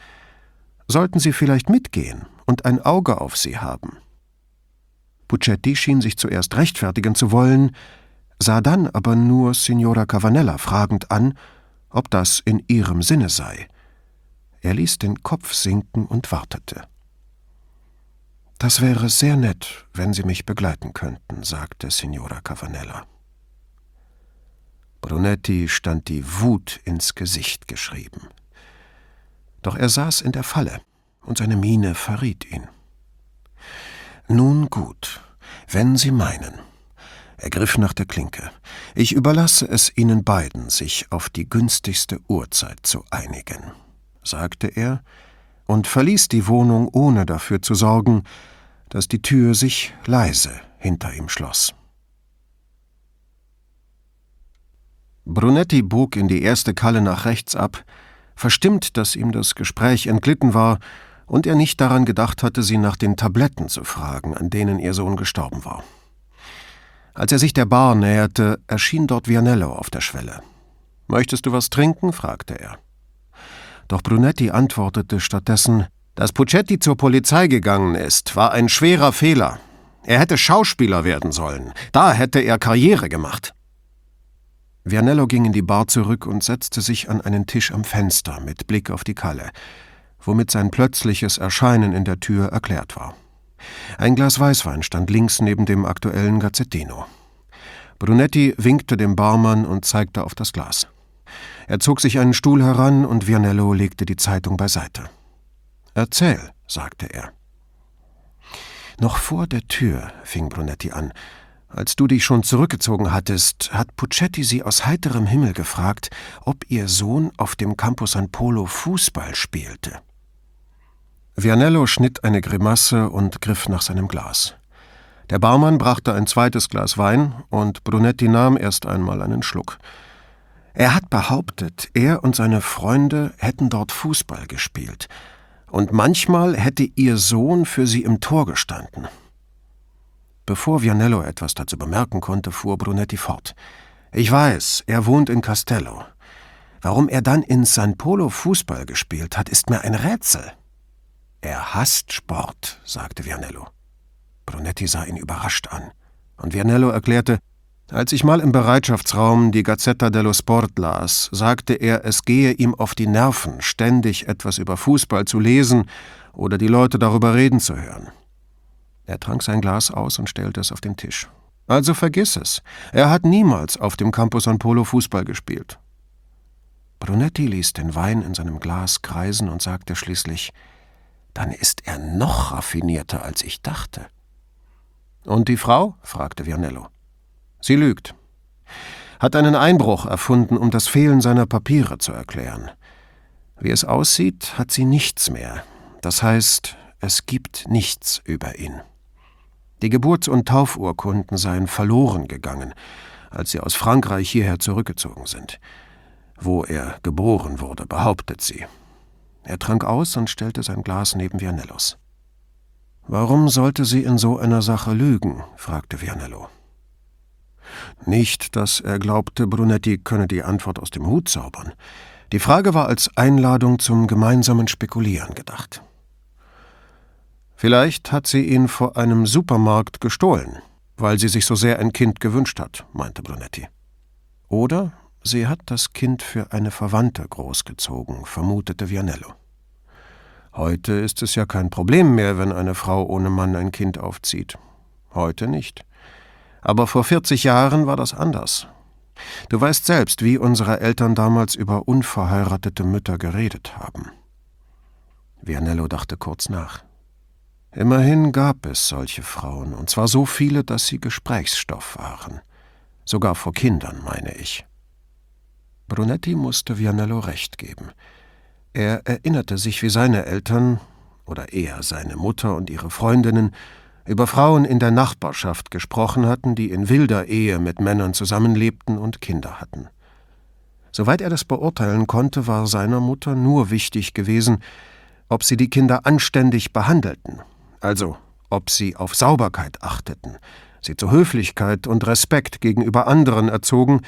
A: sollten Sie vielleicht mitgehen und ein Auge auf sie haben. Puccetti schien sich zuerst rechtfertigen zu wollen, sah dann aber nur Signora Cavanella fragend an, ob das in ihrem Sinne sei. Er ließ den Kopf sinken und wartete. Das wäre sehr nett, wenn Sie mich begleiten könnten, sagte Signora Cavanella. Brunetti stand die Wut ins Gesicht geschrieben. Doch er saß in der Falle, und seine Miene verriet ihn. Nun gut, wenn Sie meinen. Er griff nach der Klinke. Ich überlasse es Ihnen beiden, sich auf die günstigste Uhrzeit zu einigen, sagte er und verließ die Wohnung, ohne dafür zu sorgen, dass die Tür sich leise hinter ihm schloss. Brunetti bog in die erste Kalle nach rechts ab, verstimmt, dass ihm das Gespräch entglitten war und er nicht daran gedacht hatte, sie nach den Tabletten zu fragen, an denen ihr Sohn gestorben war. Als er sich der Bar näherte, erschien dort Vianello auf der Schwelle. Möchtest du was trinken? fragte er. Doch Brunetti antwortete stattdessen Dass Puccetti zur Polizei gegangen ist, war ein schwerer Fehler. Er hätte Schauspieler werden sollen. Da hätte er Karriere gemacht. Vianello ging in die Bar zurück und setzte sich an einen Tisch am Fenster mit Blick auf die Kalle, womit sein plötzliches Erscheinen in der Tür erklärt war. Ein Glas Weißwein stand links neben dem aktuellen Gazzettino. Brunetti winkte dem Barmann und zeigte auf das Glas. Er zog sich einen Stuhl heran und Vianello legte die Zeitung beiseite. Erzähl, sagte er. Noch vor der Tür fing Brunetti an, Als du dich schon zurückgezogen hattest, hat Puccetti sie aus heiterem Himmel gefragt, ob ihr Sohn auf dem Campo San Polo Fußball spielte. Vianello schnitt eine Grimasse und griff nach seinem Glas. Der Barmann brachte ein zweites Glas Wein und Brunetti nahm erst einmal einen Schluck. Er hat behauptet, er und seine Freunde hätten dort Fußball gespielt, und manchmal hätte ihr Sohn für sie im Tor gestanden. Bevor Vianello etwas dazu bemerken konnte, fuhr Brunetti fort. Ich weiß, er wohnt in Castello. Warum er dann in San Polo Fußball gespielt hat, ist mir ein Rätsel. Er hasst Sport, sagte Vianello. Brunetti sah ihn überrascht an. Und Vianello erklärte, als ich mal im Bereitschaftsraum die Gazzetta dello Sport las, sagte er, es gehe ihm auf die Nerven, ständig etwas über Fußball zu lesen oder die Leute darüber reden zu hören. Er trank sein Glas aus und stellte es auf den Tisch. Also vergiss es. Er hat niemals auf dem Campo San Polo Fußball gespielt. Brunetti ließ den Wein in seinem Glas kreisen und sagte schließlich: Dann ist er noch raffinierter, als ich dachte. Und die Frau? fragte Vianello. Sie lügt. Hat einen Einbruch erfunden, um das Fehlen seiner Papiere zu erklären. Wie es aussieht, hat sie nichts mehr. Das heißt, es gibt nichts über ihn. Die Geburts- und Taufurkunden seien verloren gegangen, als sie aus Frankreich hierher zurückgezogen sind. Wo er geboren wurde, behauptet sie. Er trank aus und stellte sein Glas neben Vianellos. Warum sollte sie in so einer Sache lügen? fragte Vianello. Nicht, dass er glaubte, Brunetti könne die Antwort aus dem Hut zaubern. Die Frage war als Einladung zum gemeinsamen Spekulieren gedacht. Vielleicht hat sie ihn vor einem Supermarkt gestohlen, weil sie sich so sehr ein Kind gewünscht hat, meinte Brunetti. Oder sie hat das Kind für eine Verwandte großgezogen, vermutete Vianello. Heute ist es ja kein Problem mehr, wenn eine Frau ohne Mann ein Kind aufzieht. Heute nicht. Aber vor 40 Jahren war das anders. Du weißt selbst, wie unsere Eltern damals über unverheiratete Mütter geredet haben. Vianello dachte kurz nach. Immerhin gab es solche Frauen, und zwar so viele, dass sie Gesprächsstoff waren. Sogar vor Kindern, meine ich. Brunetti musste Vianello recht geben. Er erinnerte sich, wie seine Eltern, oder eher seine Mutter und ihre Freundinnen, über Frauen in der Nachbarschaft gesprochen hatten, die in wilder Ehe mit Männern zusammenlebten und Kinder hatten. Soweit er das beurteilen konnte, war seiner Mutter nur wichtig gewesen, ob sie die Kinder anständig behandelten also ob sie auf Sauberkeit achteten, sie zu Höflichkeit und Respekt gegenüber anderen erzogen,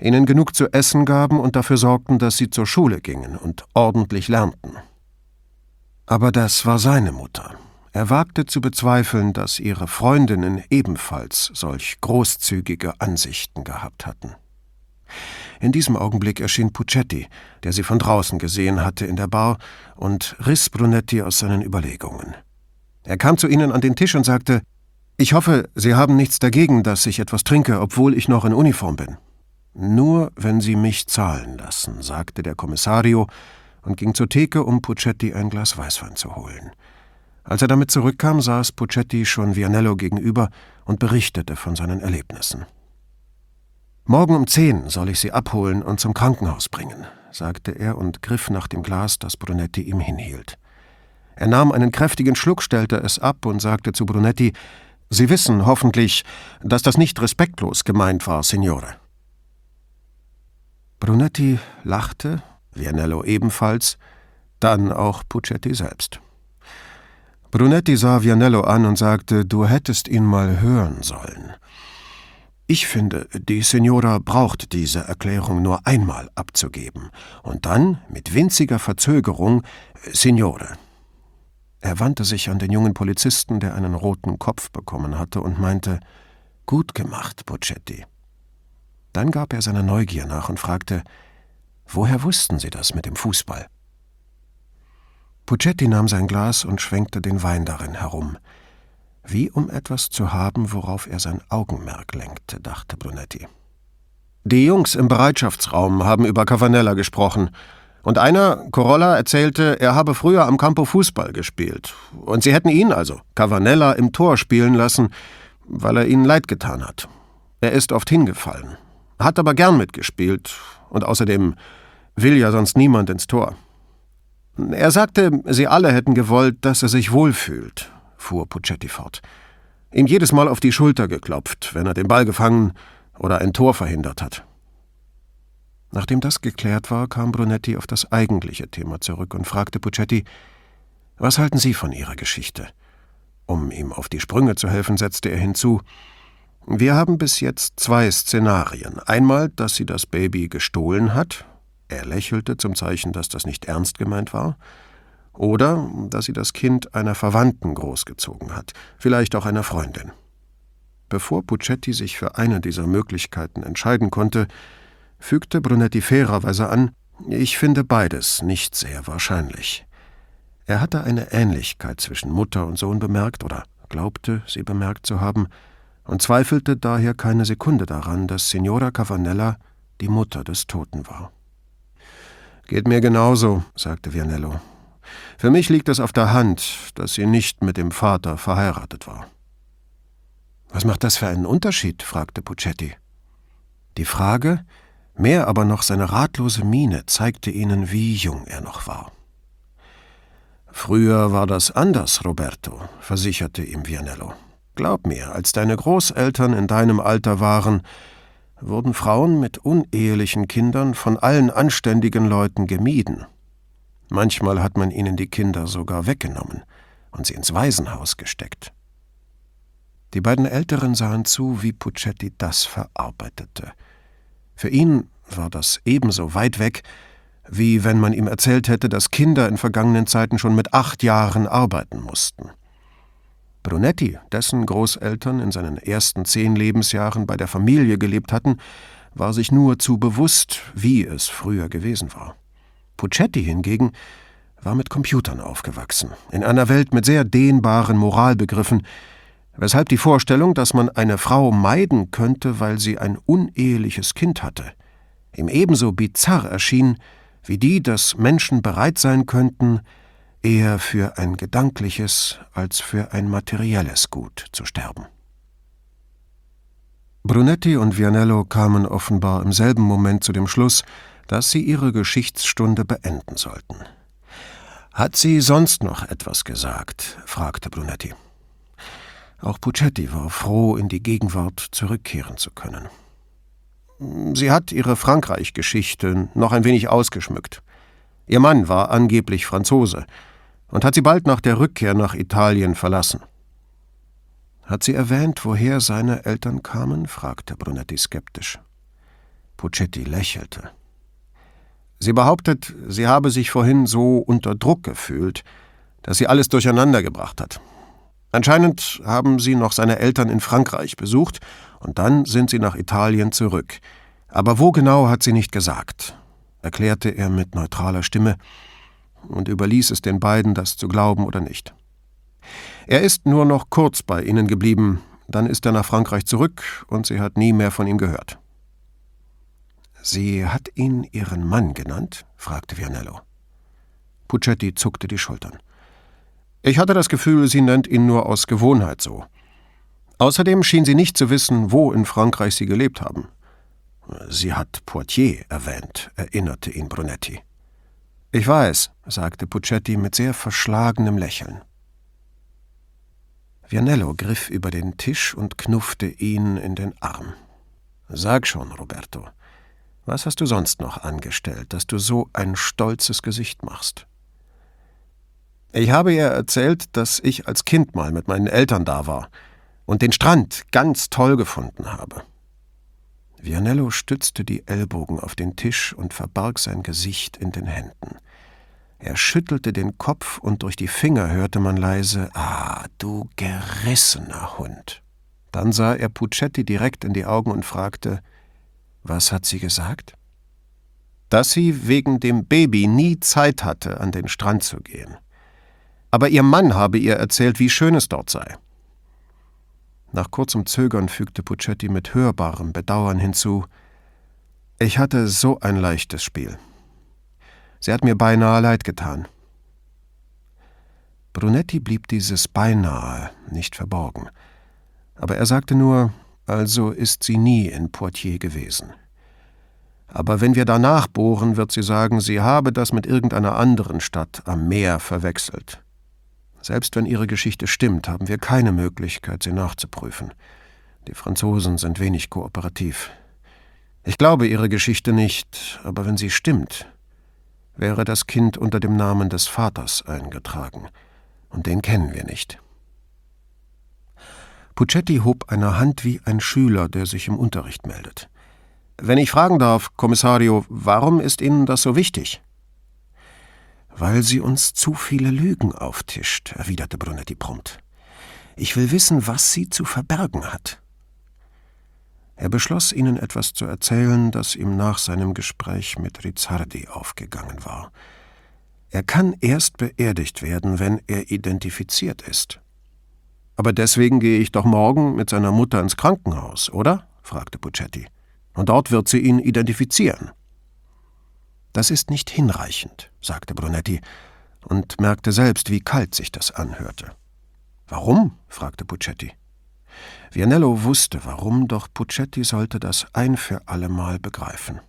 A: ihnen genug zu essen gaben und dafür sorgten, dass sie zur Schule gingen und ordentlich lernten. Aber das war seine Mutter. Er wagte zu bezweifeln, dass ihre Freundinnen ebenfalls solch großzügige Ansichten gehabt hatten. In diesem Augenblick erschien Puccetti, der sie von draußen gesehen hatte in der Bar, und riss Brunetti aus seinen Überlegungen. Er kam zu ihnen an den Tisch und sagte, ich hoffe, Sie haben nichts dagegen, dass ich etwas trinke, obwohl ich noch in Uniform bin. Nur wenn Sie mich zahlen lassen, sagte der Kommissario und ging zur Theke, um Puccetti ein Glas Weißwein zu holen. Als er damit zurückkam, saß Puccetti schon Vianello gegenüber und berichtete von seinen Erlebnissen. Morgen um zehn soll ich Sie abholen und zum Krankenhaus bringen, sagte er und griff nach dem Glas, das Brunetti ihm hinhielt. Er nahm einen kräftigen Schluck, stellte es ab und sagte zu Brunetti Sie wissen hoffentlich, dass das nicht respektlos gemeint war, Signore. Brunetti lachte, Vianello ebenfalls, dann auch Puccetti selbst. Brunetti sah Vianello an und sagte, du hättest ihn mal hören sollen. Ich finde, die Signora braucht diese Erklärung nur einmal abzugeben und dann, mit winziger Verzögerung, Signore, er wandte sich an den jungen Polizisten, der einen roten Kopf bekommen hatte, und meinte Gut gemacht, Puccetti. Dann gab er seiner Neugier nach und fragte Woher wussten Sie das mit dem Fußball? Puccetti nahm sein Glas und schwenkte den Wein darin herum, wie um etwas zu haben, worauf er sein Augenmerk lenkte, dachte Brunetti. Die Jungs im Bereitschaftsraum haben über Cavanella gesprochen, und einer, Corolla, erzählte, er habe früher am Campo Fußball gespielt. Und sie hätten ihn, also Cavanella, im Tor spielen lassen, weil er ihnen leid getan hat. Er ist oft hingefallen, hat aber gern mitgespielt und außerdem will ja sonst niemand ins Tor. Er sagte, sie alle hätten gewollt, dass er sich wohlfühlt, fuhr Puccetti fort. Ihm jedes Mal auf die Schulter geklopft, wenn er den Ball gefangen oder ein Tor verhindert hat. Nachdem das geklärt war, kam Brunetti auf das eigentliche Thema zurück und fragte Puccetti, was halten Sie von Ihrer Geschichte? Um ihm auf die Sprünge zu helfen, setzte er hinzu, wir haben bis jetzt zwei Szenarien. Einmal, dass sie das Baby gestohlen hat, er lächelte zum Zeichen, dass das nicht ernst gemeint war, oder dass sie das Kind einer Verwandten großgezogen hat, vielleicht auch einer Freundin. Bevor Puccetti sich für eine dieser Möglichkeiten entscheiden konnte, fügte Brunetti fairerweise an, ich finde beides nicht sehr wahrscheinlich. Er hatte eine Ähnlichkeit zwischen Mutter und Sohn bemerkt oder glaubte, sie bemerkt zu haben, und zweifelte daher keine Sekunde daran, dass Signora Cavanella die Mutter des Toten war. Geht mir genauso, sagte Vianello. Für mich liegt es auf der Hand, dass sie nicht mit dem Vater verheiratet war. Was macht das für einen Unterschied? fragte Puccetti. Die Frage, mehr aber noch seine ratlose Miene, zeigte ihnen, wie jung er noch war. Früher war das anders, Roberto, versicherte ihm Vianello. Glaub mir, als deine Großeltern in deinem Alter waren, wurden Frauen mit unehelichen Kindern von allen anständigen Leuten gemieden. Manchmal hat man ihnen die Kinder sogar weggenommen und sie ins Waisenhaus gesteckt. Die beiden Älteren sahen zu, wie Puccetti das verarbeitete. Für ihn war das ebenso weit weg, wie wenn man ihm erzählt hätte, dass Kinder in vergangenen Zeiten schon mit acht Jahren arbeiten mussten. Brunetti, dessen Großeltern in seinen ersten zehn Lebensjahren bei der Familie gelebt hatten, war sich nur zu bewusst, wie es früher gewesen war. Puccetti hingegen war mit Computern aufgewachsen, in einer Welt mit sehr dehnbaren Moralbegriffen, weshalb die Vorstellung, dass man eine Frau meiden könnte, weil sie ein uneheliches Kind hatte, ihm ebenso bizarr erschien, wie die, dass Menschen bereit sein könnten, eher für ein gedankliches als für ein materielles Gut zu sterben. Brunetti und Vianello kamen offenbar im selben Moment zu dem Schluss, dass sie ihre Geschichtsstunde beenden sollten. Hat sie sonst noch etwas gesagt? fragte Brunetti. Auch Puccetti war froh, in die Gegenwart zurückkehren zu können. Sie hat ihre Frankreich-Geschichte noch ein wenig ausgeschmückt. Ihr Mann war angeblich Franzose und hat sie bald nach der Rückkehr nach Italien verlassen. Hat sie erwähnt, woher seine Eltern kamen? fragte Brunetti skeptisch. Puccetti lächelte. Sie behauptet, sie habe sich vorhin so unter Druck gefühlt, dass sie alles durcheinander gebracht hat. Anscheinend haben sie noch seine Eltern in Frankreich besucht und dann sind sie nach Italien zurück. Aber wo genau hat sie nicht gesagt, erklärte er mit neutraler Stimme und überließ es den beiden, das zu glauben oder nicht. Er ist nur noch kurz bei ihnen geblieben, dann ist er nach Frankreich zurück und sie hat nie mehr von ihm gehört. Sie hat ihn ihren Mann genannt? fragte Vianello. Puccetti zuckte die Schultern. Ich hatte das Gefühl, sie nennt ihn nur aus Gewohnheit so. Außerdem schien sie nicht zu wissen, wo in Frankreich sie gelebt haben. Sie hat Poitiers erwähnt, erinnerte ihn Brunetti. Ich weiß, sagte Puccetti mit sehr verschlagenem Lächeln. Vianello griff über den Tisch und knuffte ihn in den Arm. Sag schon, Roberto, was hast du sonst noch angestellt, dass du so ein stolzes Gesicht machst? Ich habe ihr erzählt, dass ich als Kind mal mit meinen Eltern da war und den Strand ganz toll gefunden habe. Vianello stützte die Ellbogen auf den Tisch und verbarg sein Gesicht in den Händen. Er schüttelte den Kopf und durch die Finger hörte man leise Ah, du gerissener Hund. Dann sah er Puccetti direkt in die Augen und fragte Was hat sie gesagt? Dass sie wegen dem Baby nie Zeit hatte, an den Strand zu gehen. Aber ihr Mann habe ihr erzählt, wie schön es dort sei. Nach kurzem Zögern fügte Puccetti mit hörbarem Bedauern hinzu Ich hatte so ein leichtes Spiel. Sie hat mir beinahe leid getan. Brunetti blieb dieses beinahe nicht verborgen. Aber er sagte nur, also ist sie nie in Poitiers gewesen. Aber wenn wir danach bohren, wird sie sagen, sie habe das mit irgendeiner anderen Stadt am Meer verwechselt. Selbst wenn ihre Geschichte stimmt, haben wir keine Möglichkeit, sie nachzuprüfen. Die Franzosen sind wenig kooperativ. Ich glaube ihre Geschichte nicht, aber wenn sie stimmt, wäre das Kind unter dem Namen des Vaters eingetragen, und den kennen wir nicht. Puccetti hob eine Hand wie ein Schüler, der sich im Unterricht meldet. Wenn ich fragen darf, Kommissario, warum ist Ihnen das so wichtig? Weil sie uns zu viele Lügen auftischt, erwiderte Brunetti prompt. Ich will wissen, was sie zu verbergen hat. Er beschloss, ihnen etwas zu erzählen, das ihm nach seinem Gespräch mit Rizzardi aufgegangen war. Er kann erst beerdigt werden, wenn er identifiziert ist. Aber deswegen gehe ich doch morgen mit seiner Mutter ins Krankenhaus, oder? fragte Puccetti. Und dort wird sie ihn identifizieren. Das ist nicht hinreichend, sagte Brunetti und merkte selbst, wie kalt sich das anhörte. Warum? fragte Puccetti. Vianello wusste warum, doch Puccetti sollte das ein für allemal begreifen.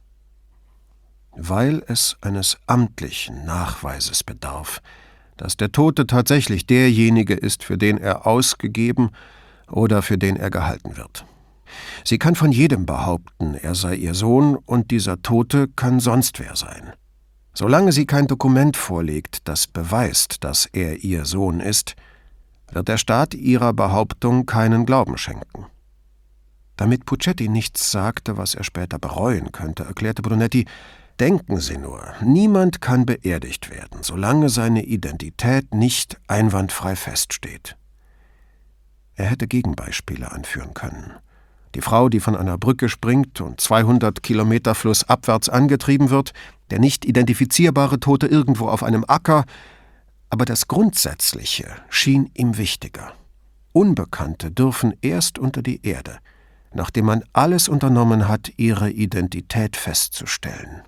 A: Weil es eines amtlichen Nachweises bedarf, dass der Tote tatsächlich derjenige ist, für den er ausgegeben oder für den er gehalten wird. Sie kann von jedem behaupten, er sei ihr Sohn, und dieser Tote kann sonst wer sein. Solange sie kein Dokument vorlegt, das beweist, dass er ihr Sohn ist, wird der Staat ihrer Behauptung keinen Glauben schenken. Damit Puccetti nichts sagte, was er später bereuen könnte, erklärte Brunetti, Denken Sie nur, niemand kann beerdigt werden, solange seine Identität nicht einwandfrei feststeht. Er hätte Gegenbeispiele anführen können. Die Frau, die von einer Brücke springt und 200 Kilometer flussabwärts angetrieben wird, der nicht identifizierbare Tote irgendwo auf einem Acker, aber das Grundsätzliche schien ihm wichtiger. Unbekannte dürfen erst unter die Erde, nachdem man alles unternommen hat, ihre Identität festzustellen.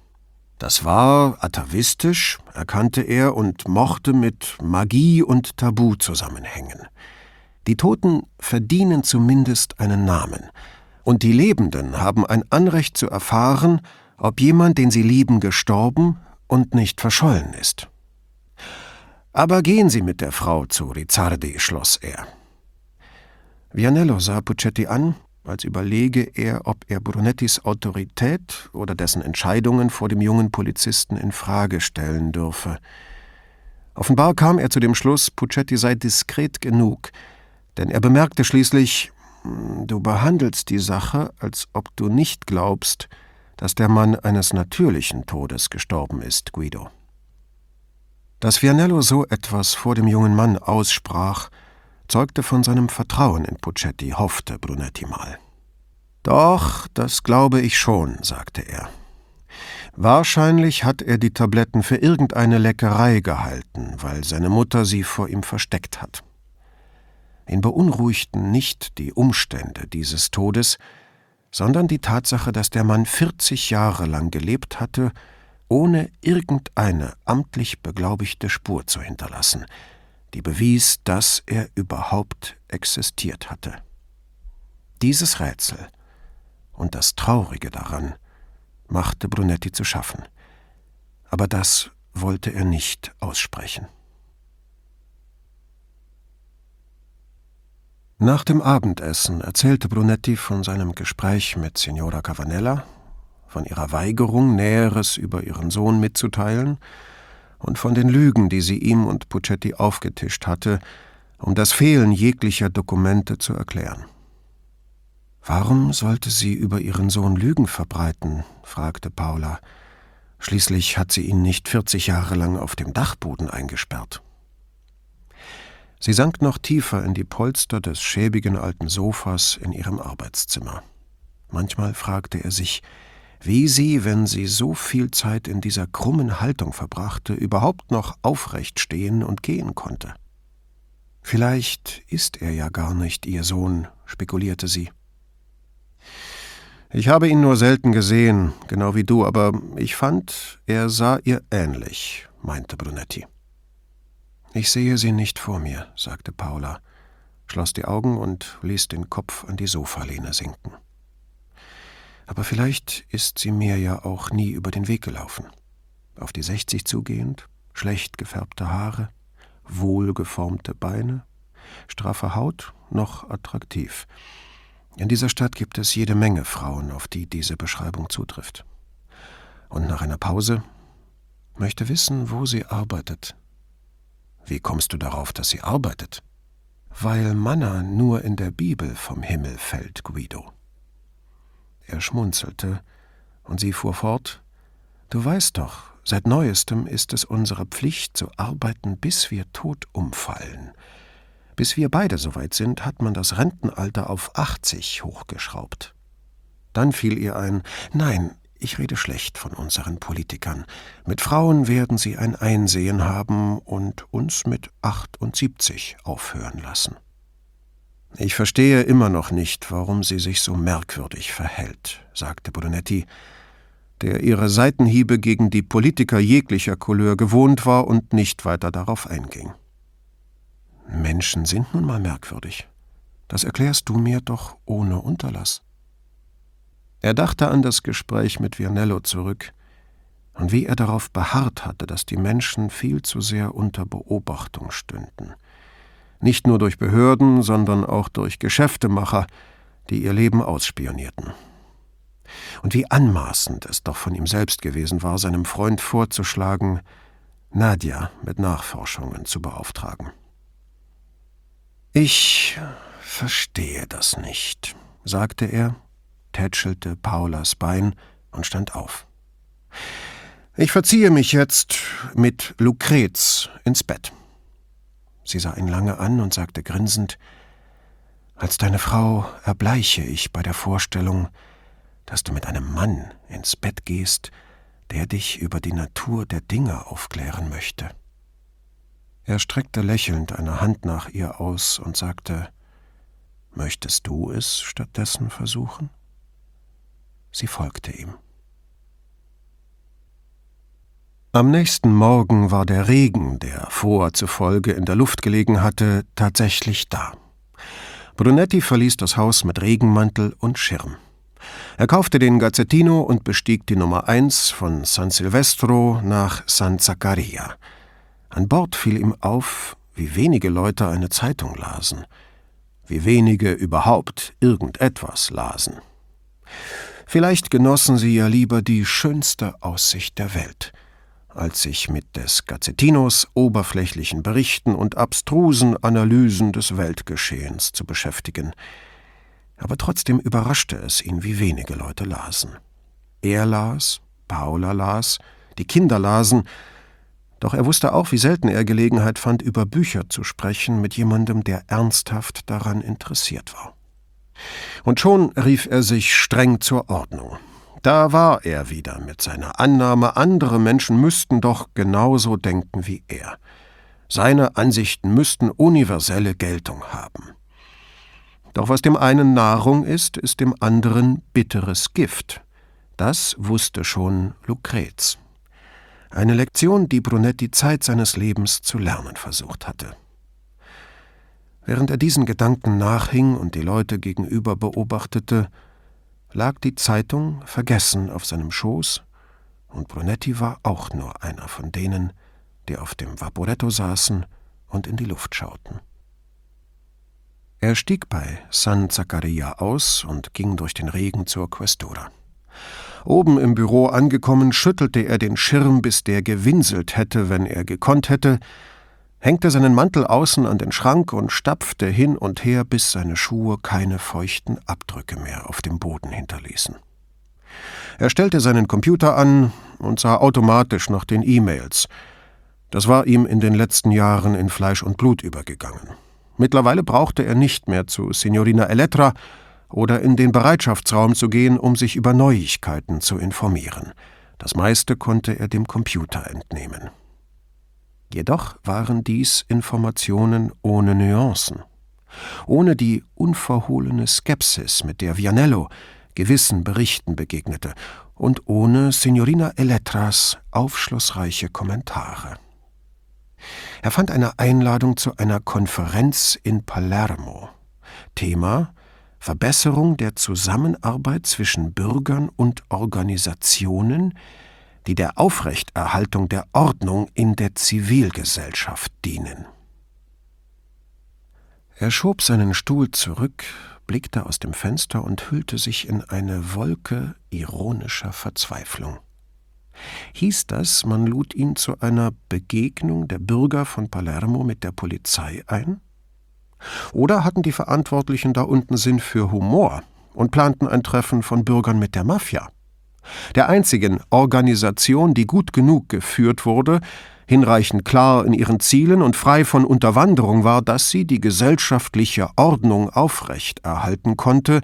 A: Das war atavistisch, erkannte er und mochte mit Magie und Tabu zusammenhängen. Die Toten verdienen zumindest einen Namen, und die Lebenden haben ein Anrecht zu erfahren, ob jemand, den sie lieben, gestorben und nicht verschollen ist. Aber gehen Sie mit der Frau zu Rizzardi, schloss er. Vianello sah Puccetti an, als überlege er, ob er Brunettis Autorität oder dessen Entscheidungen vor dem jungen Polizisten in Frage stellen dürfe. Offenbar kam er zu dem Schluss, Puccetti sei diskret genug, denn er bemerkte schließlich, du behandelst die Sache, als ob du nicht glaubst, dass der Mann eines natürlichen Todes gestorben ist, Guido. Dass Vianello so etwas vor dem jungen Mann aussprach, zeugte von seinem Vertrauen in Puccetti, hoffte Brunetti mal. Doch, das glaube ich schon, sagte er. Wahrscheinlich hat er die Tabletten für irgendeine Leckerei gehalten, weil seine Mutter sie vor ihm versteckt hat. Ihn beunruhigten nicht die Umstände dieses Todes, sondern die Tatsache, dass der Mann 40 Jahre lang gelebt hatte ohne irgendeine amtlich beglaubigte Spur zu hinterlassen, die bewies, dass er überhaupt existiert hatte. Dieses Rätsel und das Traurige daran machte Brunetti zu schaffen, aber das wollte er nicht aussprechen. Nach dem Abendessen erzählte Brunetti von seinem Gespräch mit Signora Cavanella von ihrer Weigerung, Näheres über ihren Sohn mitzuteilen, und von den Lügen, die sie ihm und Puccetti aufgetischt hatte, um das Fehlen jeglicher Dokumente zu erklären. Warum sollte sie über ihren Sohn Lügen verbreiten? fragte Paula. Schließlich hat sie ihn nicht 40 Jahre lang auf dem Dachboden eingesperrt. Sie sank noch tiefer in die Polster des schäbigen alten Sofas in ihrem Arbeitszimmer. Manchmal fragte er sich, wie sie, wenn sie so viel Zeit in dieser krummen Haltung verbrachte, überhaupt noch aufrecht stehen und gehen konnte. Vielleicht ist er ja gar nicht ihr Sohn, spekulierte sie. Ich habe ihn nur selten gesehen, genau wie du, aber ich fand, er sah ihr ähnlich, meinte Brunetti. Ich sehe sie nicht vor mir, sagte Paula, schloss die Augen und ließ den Kopf an die Sofalehne sinken. Aber vielleicht ist sie mir ja auch nie über den Weg gelaufen. Auf die sechzig zugehend, schlecht gefärbte Haare, wohlgeformte Beine, straffe Haut, noch attraktiv. In dieser Stadt gibt es jede Menge Frauen, auf die diese Beschreibung zutrifft. Und nach einer Pause möchte wissen, wo sie arbeitet. Wie kommst du darauf, dass sie arbeitet? Weil Manna nur in der Bibel vom Himmel fällt, Guido. Er schmunzelte, und sie fuhr fort Du weißt doch, seit neuestem ist es unsere Pflicht zu arbeiten, bis wir tot umfallen. Bis wir beide soweit sind, hat man das Rentenalter auf 80 hochgeschraubt. Dann fiel ihr ein Nein, ich rede schlecht von unseren Politikern. Mit Frauen werden sie ein Einsehen haben und uns mit 78 aufhören lassen. Ich verstehe immer noch nicht, warum sie sich so merkwürdig verhält, sagte Brunetti, der ihre Seitenhiebe gegen die Politiker jeglicher Couleur gewohnt war und nicht weiter darauf einging. Menschen sind nun mal merkwürdig. Das erklärst du mir doch ohne Unterlass. Er dachte an das Gespräch mit Vianello zurück und wie er darauf beharrt hatte, dass die Menschen viel zu sehr unter Beobachtung stünden – nicht nur durch Behörden, sondern auch durch Geschäftemacher, die ihr Leben ausspionierten. Und wie anmaßend es doch von ihm selbst gewesen war, seinem Freund vorzuschlagen, Nadja mit Nachforschungen zu beauftragen. Ich verstehe das nicht, sagte er, tätschelte Paulas Bein und stand auf. Ich verziehe mich jetzt mit Lucrez ins Bett. Sie sah ihn lange an und sagte grinsend Als deine Frau erbleiche ich bei der Vorstellung, dass du mit einem Mann ins Bett gehst, der dich über die Natur der Dinge aufklären möchte. Er streckte lächelnd eine Hand nach ihr aus und sagte Möchtest du es stattdessen versuchen? Sie folgte ihm. Am nächsten Morgen war der Regen, der Vor zufolge in der Luft gelegen hatte, tatsächlich da. Brunetti verließ das Haus mit Regenmantel und Schirm. Er kaufte den Gazzettino und bestieg die Nummer 1 von San Silvestro nach San Zaccaria. An Bord fiel ihm auf, wie wenige Leute eine Zeitung lasen, wie wenige überhaupt irgendetwas lasen. Vielleicht genossen sie ja lieber die schönste Aussicht der Welt – als sich mit des Gazzettinos oberflächlichen Berichten und abstrusen Analysen des Weltgeschehens zu beschäftigen. Aber trotzdem überraschte es ihn, wie wenige Leute lasen. Er las, Paula las, die Kinder lasen, doch er wusste auch, wie selten er Gelegenheit fand, über Bücher zu sprechen mit jemandem, der ernsthaft daran interessiert war. Und schon rief er sich streng zur Ordnung. Da war er wieder mit seiner Annahme, andere Menschen müssten doch genauso denken wie er. Seine Ansichten müssten universelle Geltung haben. Doch was dem einen Nahrung ist, ist dem anderen bitteres Gift. Das wusste schon Lucrez. Eine Lektion, die Brunetti Zeit seines Lebens zu lernen versucht hatte. Während er diesen Gedanken nachhing und die Leute gegenüber beobachtete, lag die Zeitung vergessen auf seinem Schoß, und Brunetti war auch nur einer von denen, die auf dem Vaporetto saßen und in die Luft schauten. Er stieg bei San Zaccaria aus und ging durch den Regen zur Questura. Oben im Büro angekommen, schüttelte er den Schirm, bis der gewinselt hätte, wenn er gekonnt hätte, hängte seinen Mantel außen an den Schrank und stapfte hin und her, bis seine Schuhe keine feuchten Abdrücke mehr auf dem Boden hinterließen. Er stellte seinen Computer an und sah automatisch nach den E-Mails. Das war ihm in den letzten Jahren in Fleisch und Blut übergegangen. Mittlerweile brauchte er nicht mehr zu Signorina Elettra oder in den Bereitschaftsraum zu gehen, um sich über Neuigkeiten zu informieren. Das meiste konnte er dem Computer entnehmen. Jedoch waren dies Informationen ohne Nuancen, ohne die unverhohlene Skepsis, mit der Vianello gewissen Berichten begegnete, und ohne Signorina Elettras aufschlussreiche Kommentare. Er fand eine Einladung zu einer Konferenz in Palermo. Thema Verbesserung der Zusammenarbeit zwischen Bürgern und Organisationen, die der Aufrechterhaltung der Ordnung in der Zivilgesellschaft dienen. Er schob seinen Stuhl zurück, blickte aus dem Fenster und hüllte sich in eine Wolke ironischer Verzweiflung. Hieß das, man lud ihn zu einer Begegnung der Bürger von Palermo mit der Polizei ein? Oder hatten die Verantwortlichen da unten Sinn für Humor und planten ein Treffen von Bürgern mit der Mafia? Der einzigen Organisation, die gut genug geführt wurde, hinreichend klar in ihren Zielen und frei von Unterwanderung war, dass sie die gesellschaftliche Ordnung aufrecht erhalten konnte,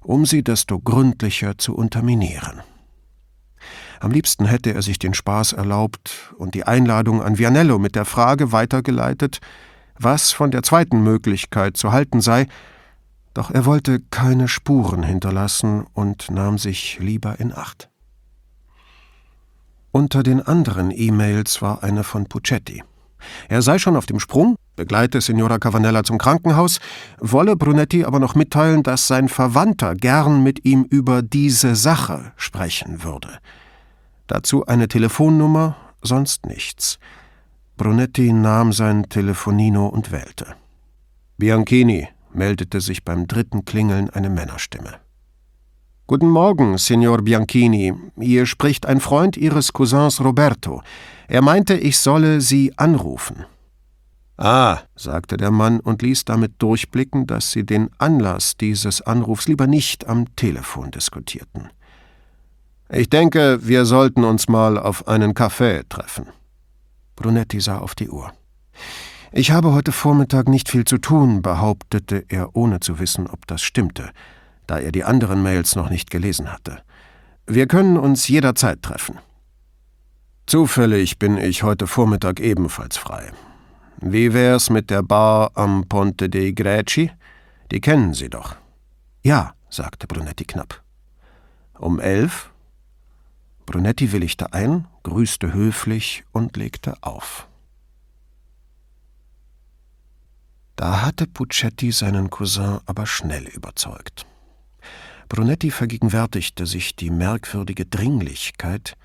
A: um sie desto gründlicher zu unterminieren. Am liebsten hätte er sich den Spaß erlaubt und die Einladung an Vianello mit der Frage weitergeleitet, was von der zweiten Möglichkeit zu halten sei, doch er wollte keine Spuren hinterlassen und nahm sich lieber in Acht. Unter den anderen E-Mails war eine von Puccetti. Er sei schon auf dem Sprung, begleite Signora Cavanella zum Krankenhaus, wolle Brunetti aber noch mitteilen, dass sein Verwandter gern mit ihm über diese Sache sprechen würde. Dazu eine Telefonnummer, sonst nichts. Brunetti nahm sein Telefonino und wählte. Bianchini, meldete sich beim dritten Klingeln eine Männerstimme. Guten Morgen, Signor Bianchini. Hier spricht ein Freund Ihres Cousins Roberto. Er meinte, ich solle Sie anrufen. Ah, sagte der Mann und ließ damit durchblicken, dass sie den Anlass dieses Anrufs lieber nicht am Telefon diskutierten. Ich denke, wir sollten uns mal auf einen Kaffee treffen. Brunetti sah auf die Uhr. Ich habe heute Vormittag nicht viel zu tun, behauptete er, ohne zu wissen, ob das stimmte, da er die anderen Mails noch nicht gelesen hatte. Wir können uns jederzeit treffen. Zufällig bin ich heute Vormittag ebenfalls frei. Wie wär's mit der Bar am Ponte dei Greci? Die kennen Sie doch. Ja, sagte Brunetti knapp. Um elf? Brunetti willigte ein, grüßte höflich und legte auf. Da hatte Puccetti seinen Cousin aber schnell überzeugt. Brunetti vergegenwärtigte sich die merkwürdige Dringlichkeit,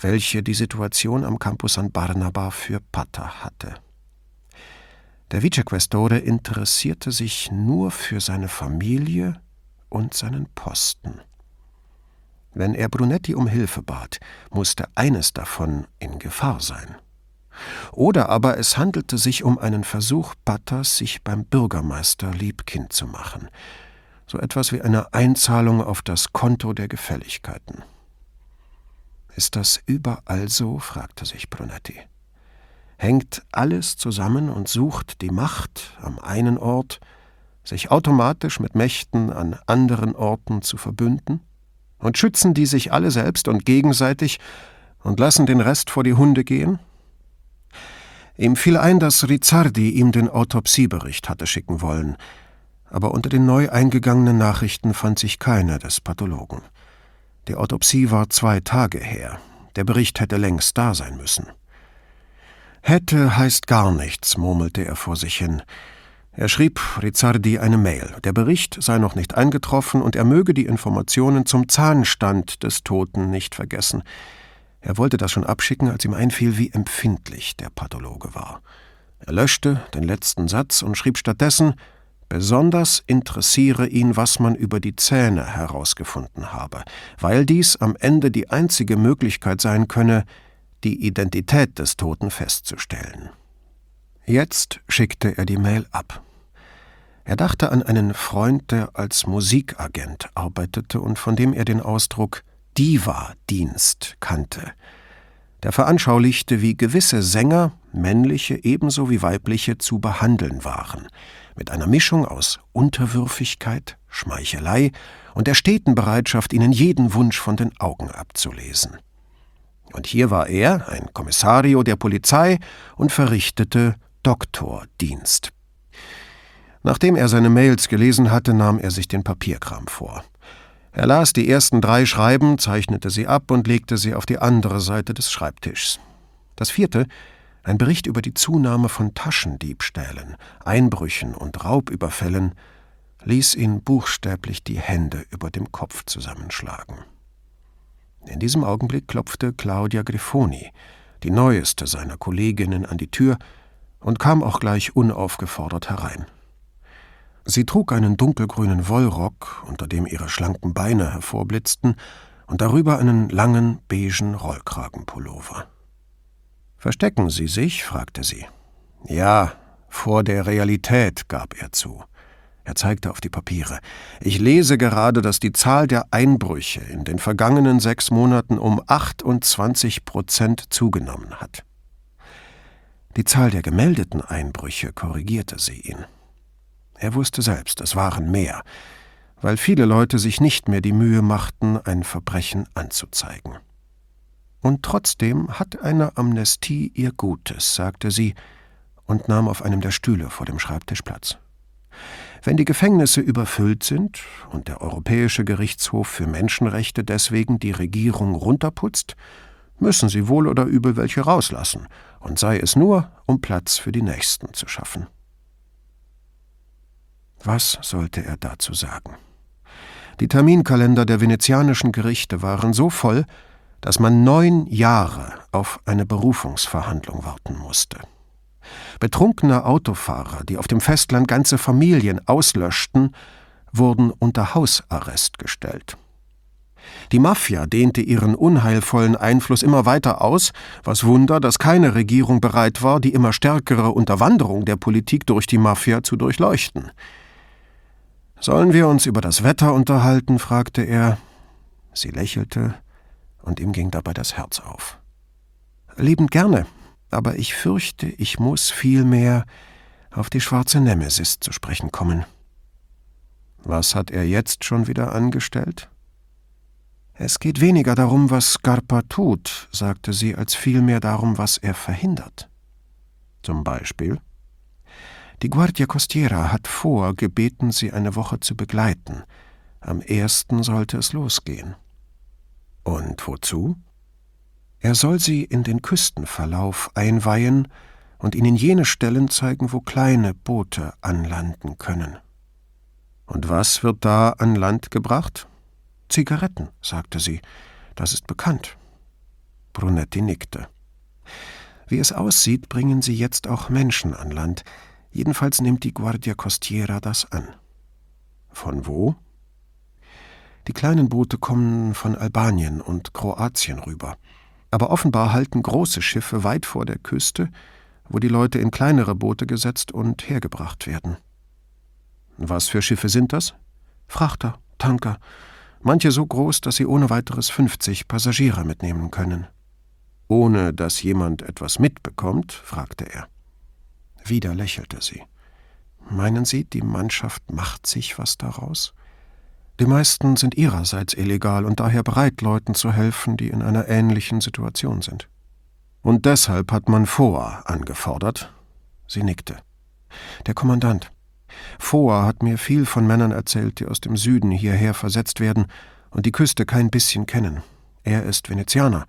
A: welche die Situation am Campus San Barnaba für Pata hatte. Der Vicequestore interessierte sich nur für seine Familie und seinen Posten. Wenn er Brunetti um Hilfe bat, musste eines davon in Gefahr sein. Oder aber es handelte sich um einen Versuch Pattas, sich beim Bürgermeister liebkind zu machen, so etwas wie eine Einzahlung auf das Konto der Gefälligkeiten. Ist das überall so? fragte sich Brunetti. Hängt alles zusammen und sucht die Macht am einen Ort, sich automatisch mit Mächten an anderen Orten zu verbünden? Und schützen die sich alle selbst und gegenseitig und lassen den Rest vor die Hunde gehen? Ihm fiel ein, dass Rizzardi ihm den Autopsiebericht hatte schicken wollen, aber unter den neu eingegangenen Nachrichten fand sich keiner des Pathologen. Die Autopsie war zwei Tage her. Der Bericht hätte längst da sein müssen. Hätte heißt gar nichts, murmelte er vor sich hin. Er schrieb Rizzardi eine Mail. Der Bericht sei noch nicht eingetroffen und er möge die Informationen zum Zahnstand des Toten nicht vergessen. Er wollte das schon abschicken, als ihm einfiel, wie empfindlich der Pathologe war. Er löschte den letzten Satz und schrieb stattdessen, besonders interessiere ihn, was man über die Zähne herausgefunden habe, weil dies am Ende die einzige Möglichkeit sein könne, die Identität des Toten festzustellen. Jetzt schickte er die Mail ab. Er dachte an einen Freund, der als Musikagent arbeitete und von dem er den Ausdruck Diva-Dienst kannte. Der veranschaulichte, wie gewisse Sänger, männliche ebenso wie weibliche, zu behandeln waren, mit einer Mischung aus Unterwürfigkeit, Schmeichelei und der steten Bereitschaft, ihnen jeden Wunsch von den Augen abzulesen. Und hier war er, ein Kommissario der Polizei, und verrichtete Doktordienst. Nachdem er seine Mails gelesen hatte, nahm er sich den Papierkram vor. Er las die ersten drei Schreiben, zeichnete sie ab und legte sie auf die andere Seite des Schreibtischs. Das vierte Ein Bericht über die Zunahme von Taschendiebstählen, Einbrüchen und Raubüberfällen ließ ihn buchstäblich die Hände über dem Kopf zusammenschlagen. In diesem Augenblick klopfte Claudia Grifoni, die neueste seiner Kolleginnen, an die Tür und kam auch gleich unaufgefordert herein. Sie trug einen dunkelgrünen Wollrock, unter dem ihre schlanken Beine hervorblitzten, und darüber einen langen, beigen Rollkragenpullover. Verstecken Sie sich? fragte sie. Ja, vor der Realität, gab er zu. Er zeigte auf die Papiere. Ich lese gerade, dass die Zahl der Einbrüche in den vergangenen sechs Monaten um 28 Prozent zugenommen hat. Die Zahl der gemeldeten Einbrüche korrigierte sie ihn. Er wusste selbst, es waren mehr, weil viele Leute sich nicht mehr die Mühe machten, ein Verbrechen anzuzeigen. Und trotzdem hat eine Amnestie ihr Gutes, sagte sie und nahm auf einem der Stühle vor dem Schreibtisch Platz. Wenn die Gefängnisse überfüllt sind und der Europäische Gerichtshof für Menschenrechte deswegen die Regierung runterputzt, müssen sie wohl oder übel welche rauslassen, und sei es nur, um Platz für die Nächsten zu schaffen. Was sollte er dazu sagen? Die Terminkalender der venezianischen Gerichte waren so voll, dass man neun Jahre auf eine Berufungsverhandlung warten musste. Betrunkene Autofahrer, die auf dem Festland ganze Familien auslöschten, wurden unter Hausarrest gestellt. Die Mafia dehnte ihren unheilvollen Einfluss immer weiter aus, was Wunder, dass keine Regierung bereit war, die immer stärkere Unterwanderung der Politik durch die Mafia zu durchleuchten. Sollen wir uns über das Wetter unterhalten? fragte er. Sie lächelte, und ihm ging dabei das Herz auf. Liebend gerne, aber ich fürchte, ich muss vielmehr auf die schwarze Nemesis zu sprechen kommen. Was hat er jetzt schon wieder angestellt? Es geht weniger darum, was Scarpa tut, sagte sie, als vielmehr darum, was er verhindert. Zum Beispiel? Die Guardia Costiera hat vor, gebeten, sie eine Woche zu begleiten. Am ersten sollte es losgehen. Und wozu? Er soll sie in den Küstenverlauf einweihen und ihnen jene Stellen zeigen, wo kleine Boote anlanden können. Und was wird da an Land gebracht? Zigaretten, sagte sie. Das ist bekannt. Brunetti nickte. Wie es aussieht, bringen sie jetzt auch Menschen an Land. Jedenfalls nimmt die Guardia Costiera das an. Von wo? Die kleinen Boote kommen von Albanien und Kroatien rüber aber offenbar halten große Schiffe weit vor der Küste, wo die Leute in kleinere Boote gesetzt und hergebracht werden. Was für Schiffe sind das? Frachter, Tanker, manche so groß, dass sie ohne weiteres 50 Passagiere mitnehmen können. Ohne dass jemand etwas mitbekommt? fragte er. Wieder lächelte sie. Meinen Sie, die Mannschaft macht sich was daraus? Die meisten sind ihrerseits illegal und daher bereit, Leuten zu helfen, die in einer ähnlichen Situation sind. Und deshalb hat man Foa angefordert. Sie nickte. Der Kommandant. Foa hat mir viel von Männern erzählt, die aus dem Süden hierher versetzt werden und die Küste kein bisschen kennen. Er ist Venezianer.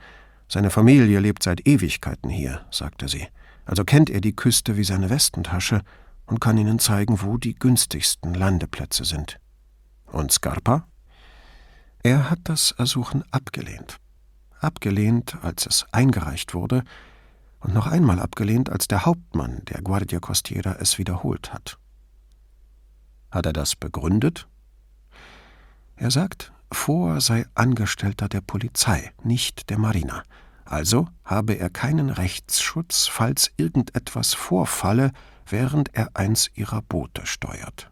A: Seine Familie lebt seit Ewigkeiten hier, sagte sie. Also kennt er die Küste wie seine Westentasche und kann ihnen zeigen, wo die günstigsten Landeplätze sind. Und Scarpa? Er hat das Ersuchen abgelehnt. Abgelehnt, als es eingereicht wurde, und noch einmal abgelehnt, als der Hauptmann der Guardia Costiera es wiederholt hat. Hat er das begründet? Er sagt, Vor sei Angestellter der Polizei, nicht der Marina. Also habe er keinen Rechtsschutz, falls irgendetwas vorfalle, während er eins ihrer Boote steuert.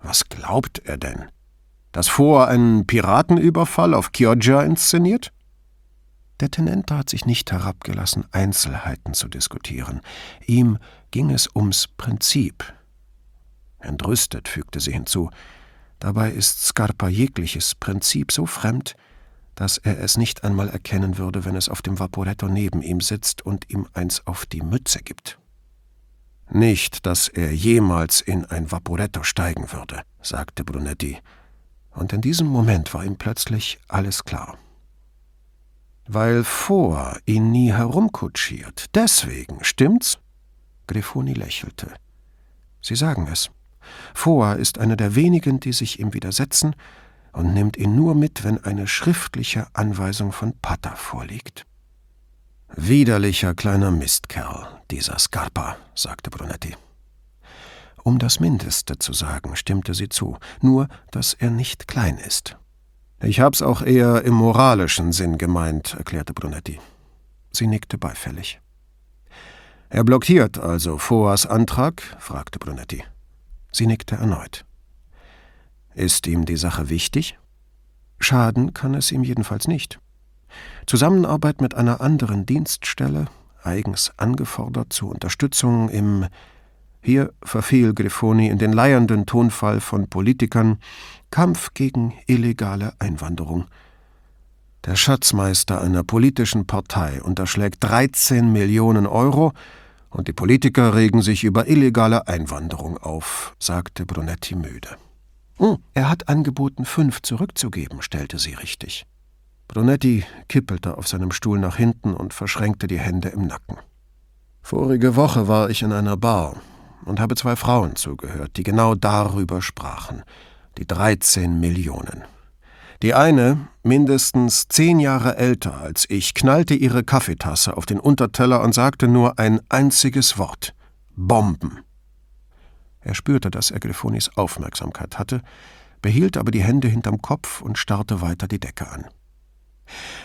A: Was glaubt er denn? Dass vor einen Piratenüberfall auf Chioggia inszeniert? Der Tenente hat sich nicht herabgelassen, Einzelheiten zu diskutieren. Ihm ging es ums Prinzip. Entrüstet fügte sie hinzu. Dabei ist Scarpa jegliches Prinzip so fremd, dass er es nicht einmal erkennen würde, wenn es auf dem Vaporetto neben ihm sitzt und ihm eins auf die Mütze gibt. Nicht, dass er jemals in ein Vaporetto steigen würde, sagte Brunetti, und in diesem Moment war ihm plötzlich alles klar. Weil vor ihn nie herumkutschiert. Deswegen, stimmt's? Grifoni lächelte. Sie sagen es. Foa ist einer der wenigen, die sich ihm widersetzen und nimmt ihn nur mit, wenn eine schriftliche Anweisung von Pata vorliegt. Widerlicher kleiner Mistkerl, dieser Scarpa, sagte Brunetti. Um das Mindeste zu sagen, stimmte sie zu, nur, dass er nicht klein ist. Ich hab's auch eher im moralischen Sinn gemeint, erklärte Brunetti. Sie nickte beifällig. Er blockiert also Foas Antrag? fragte Brunetti. Sie nickte erneut. Ist ihm die Sache wichtig? Schaden kann es ihm jedenfalls nicht. Zusammenarbeit mit einer anderen Dienststelle, eigens angefordert zur Unterstützung im hier verfiel Grifoni in den leiernden Tonfall von Politikern Kampf gegen illegale Einwanderung. Der Schatzmeister einer politischen Partei unterschlägt 13 Millionen Euro und die Politiker regen sich über illegale Einwanderung auf, sagte Brunetti müde. Hm, er hat angeboten, fünf zurückzugeben, stellte sie richtig. Brunetti kippelte auf seinem Stuhl nach hinten und verschränkte die Hände im Nacken. Vorige Woche war ich in einer Bar und habe zwei Frauen zugehört, die genau darüber sprachen, die 13 Millionen. Die eine, mindestens zehn Jahre älter als ich, knallte ihre Kaffeetasse auf den Unterteller und sagte nur ein einziges Wort Bomben. Er spürte, dass er Griffonis Aufmerksamkeit hatte, behielt aber die Hände hinterm Kopf und starrte weiter die Decke an.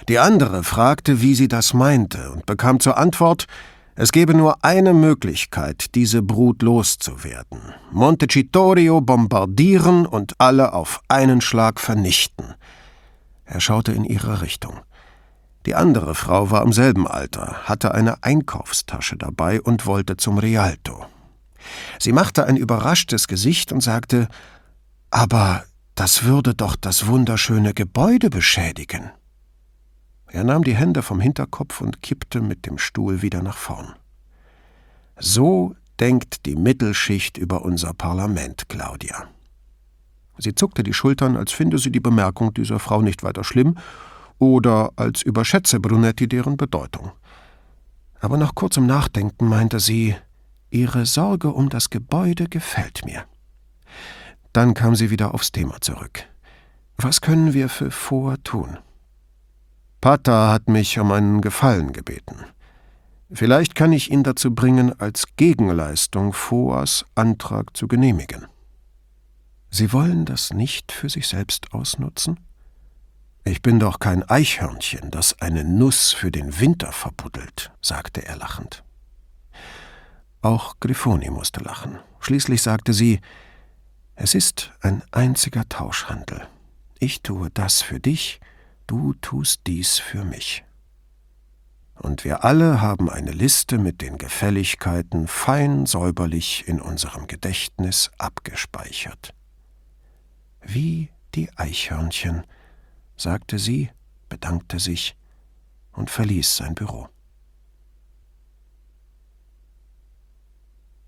A: Die andere fragte, wie sie das meinte, und bekam zur Antwort, es gebe nur eine Möglichkeit, diese Brut loszuwerden. Montecitorio bombardieren und alle auf einen Schlag vernichten. Er schaute in ihre Richtung. Die andere Frau war im selben Alter, hatte eine Einkaufstasche dabei und wollte zum Rialto. Sie machte ein überraschtes Gesicht und sagte Aber das würde doch das wunderschöne Gebäude beschädigen. Er nahm die Hände vom Hinterkopf und kippte mit dem Stuhl wieder nach vorn. So denkt die Mittelschicht über unser Parlament, Claudia. Sie zuckte die Schultern, als finde sie die Bemerkung dieser Frau nicht weiter schlimm oder als überschätze Brunetti deren Bedeutung. Aber nach kurzem Nachdenken meinte sie, Ihre Sorge um das Gebäude gefällt mir. Dann kam sie wieder aufs Thema zurück. Was können wir für Vor tun? Pata hat mich um einen Gefallen gebeten. Vielleicht kann ich ihn dazu bringen, als Gegenleistung Foas Antrag zu genehmigen. Sie wollen das nicht für sich selbst ausnutzen? Ich bin doch kein Eichhörnchen, das eine Nuss für den Winter verbuddelt, sagte er lachend. Auch Grifoni musste lachen. Schließlich sagte sie, es ist ein einziger Tauschhandel. Ich tue das für dich, du tust dies für mich. Und wir alle haben eine Liste mit den Gefälligkeiten fein säuberlich in unserem Gedächtnis abgespeichert. Wie die Eichhörnchen, sagte sie, bedankte sich und verließ sein Büro.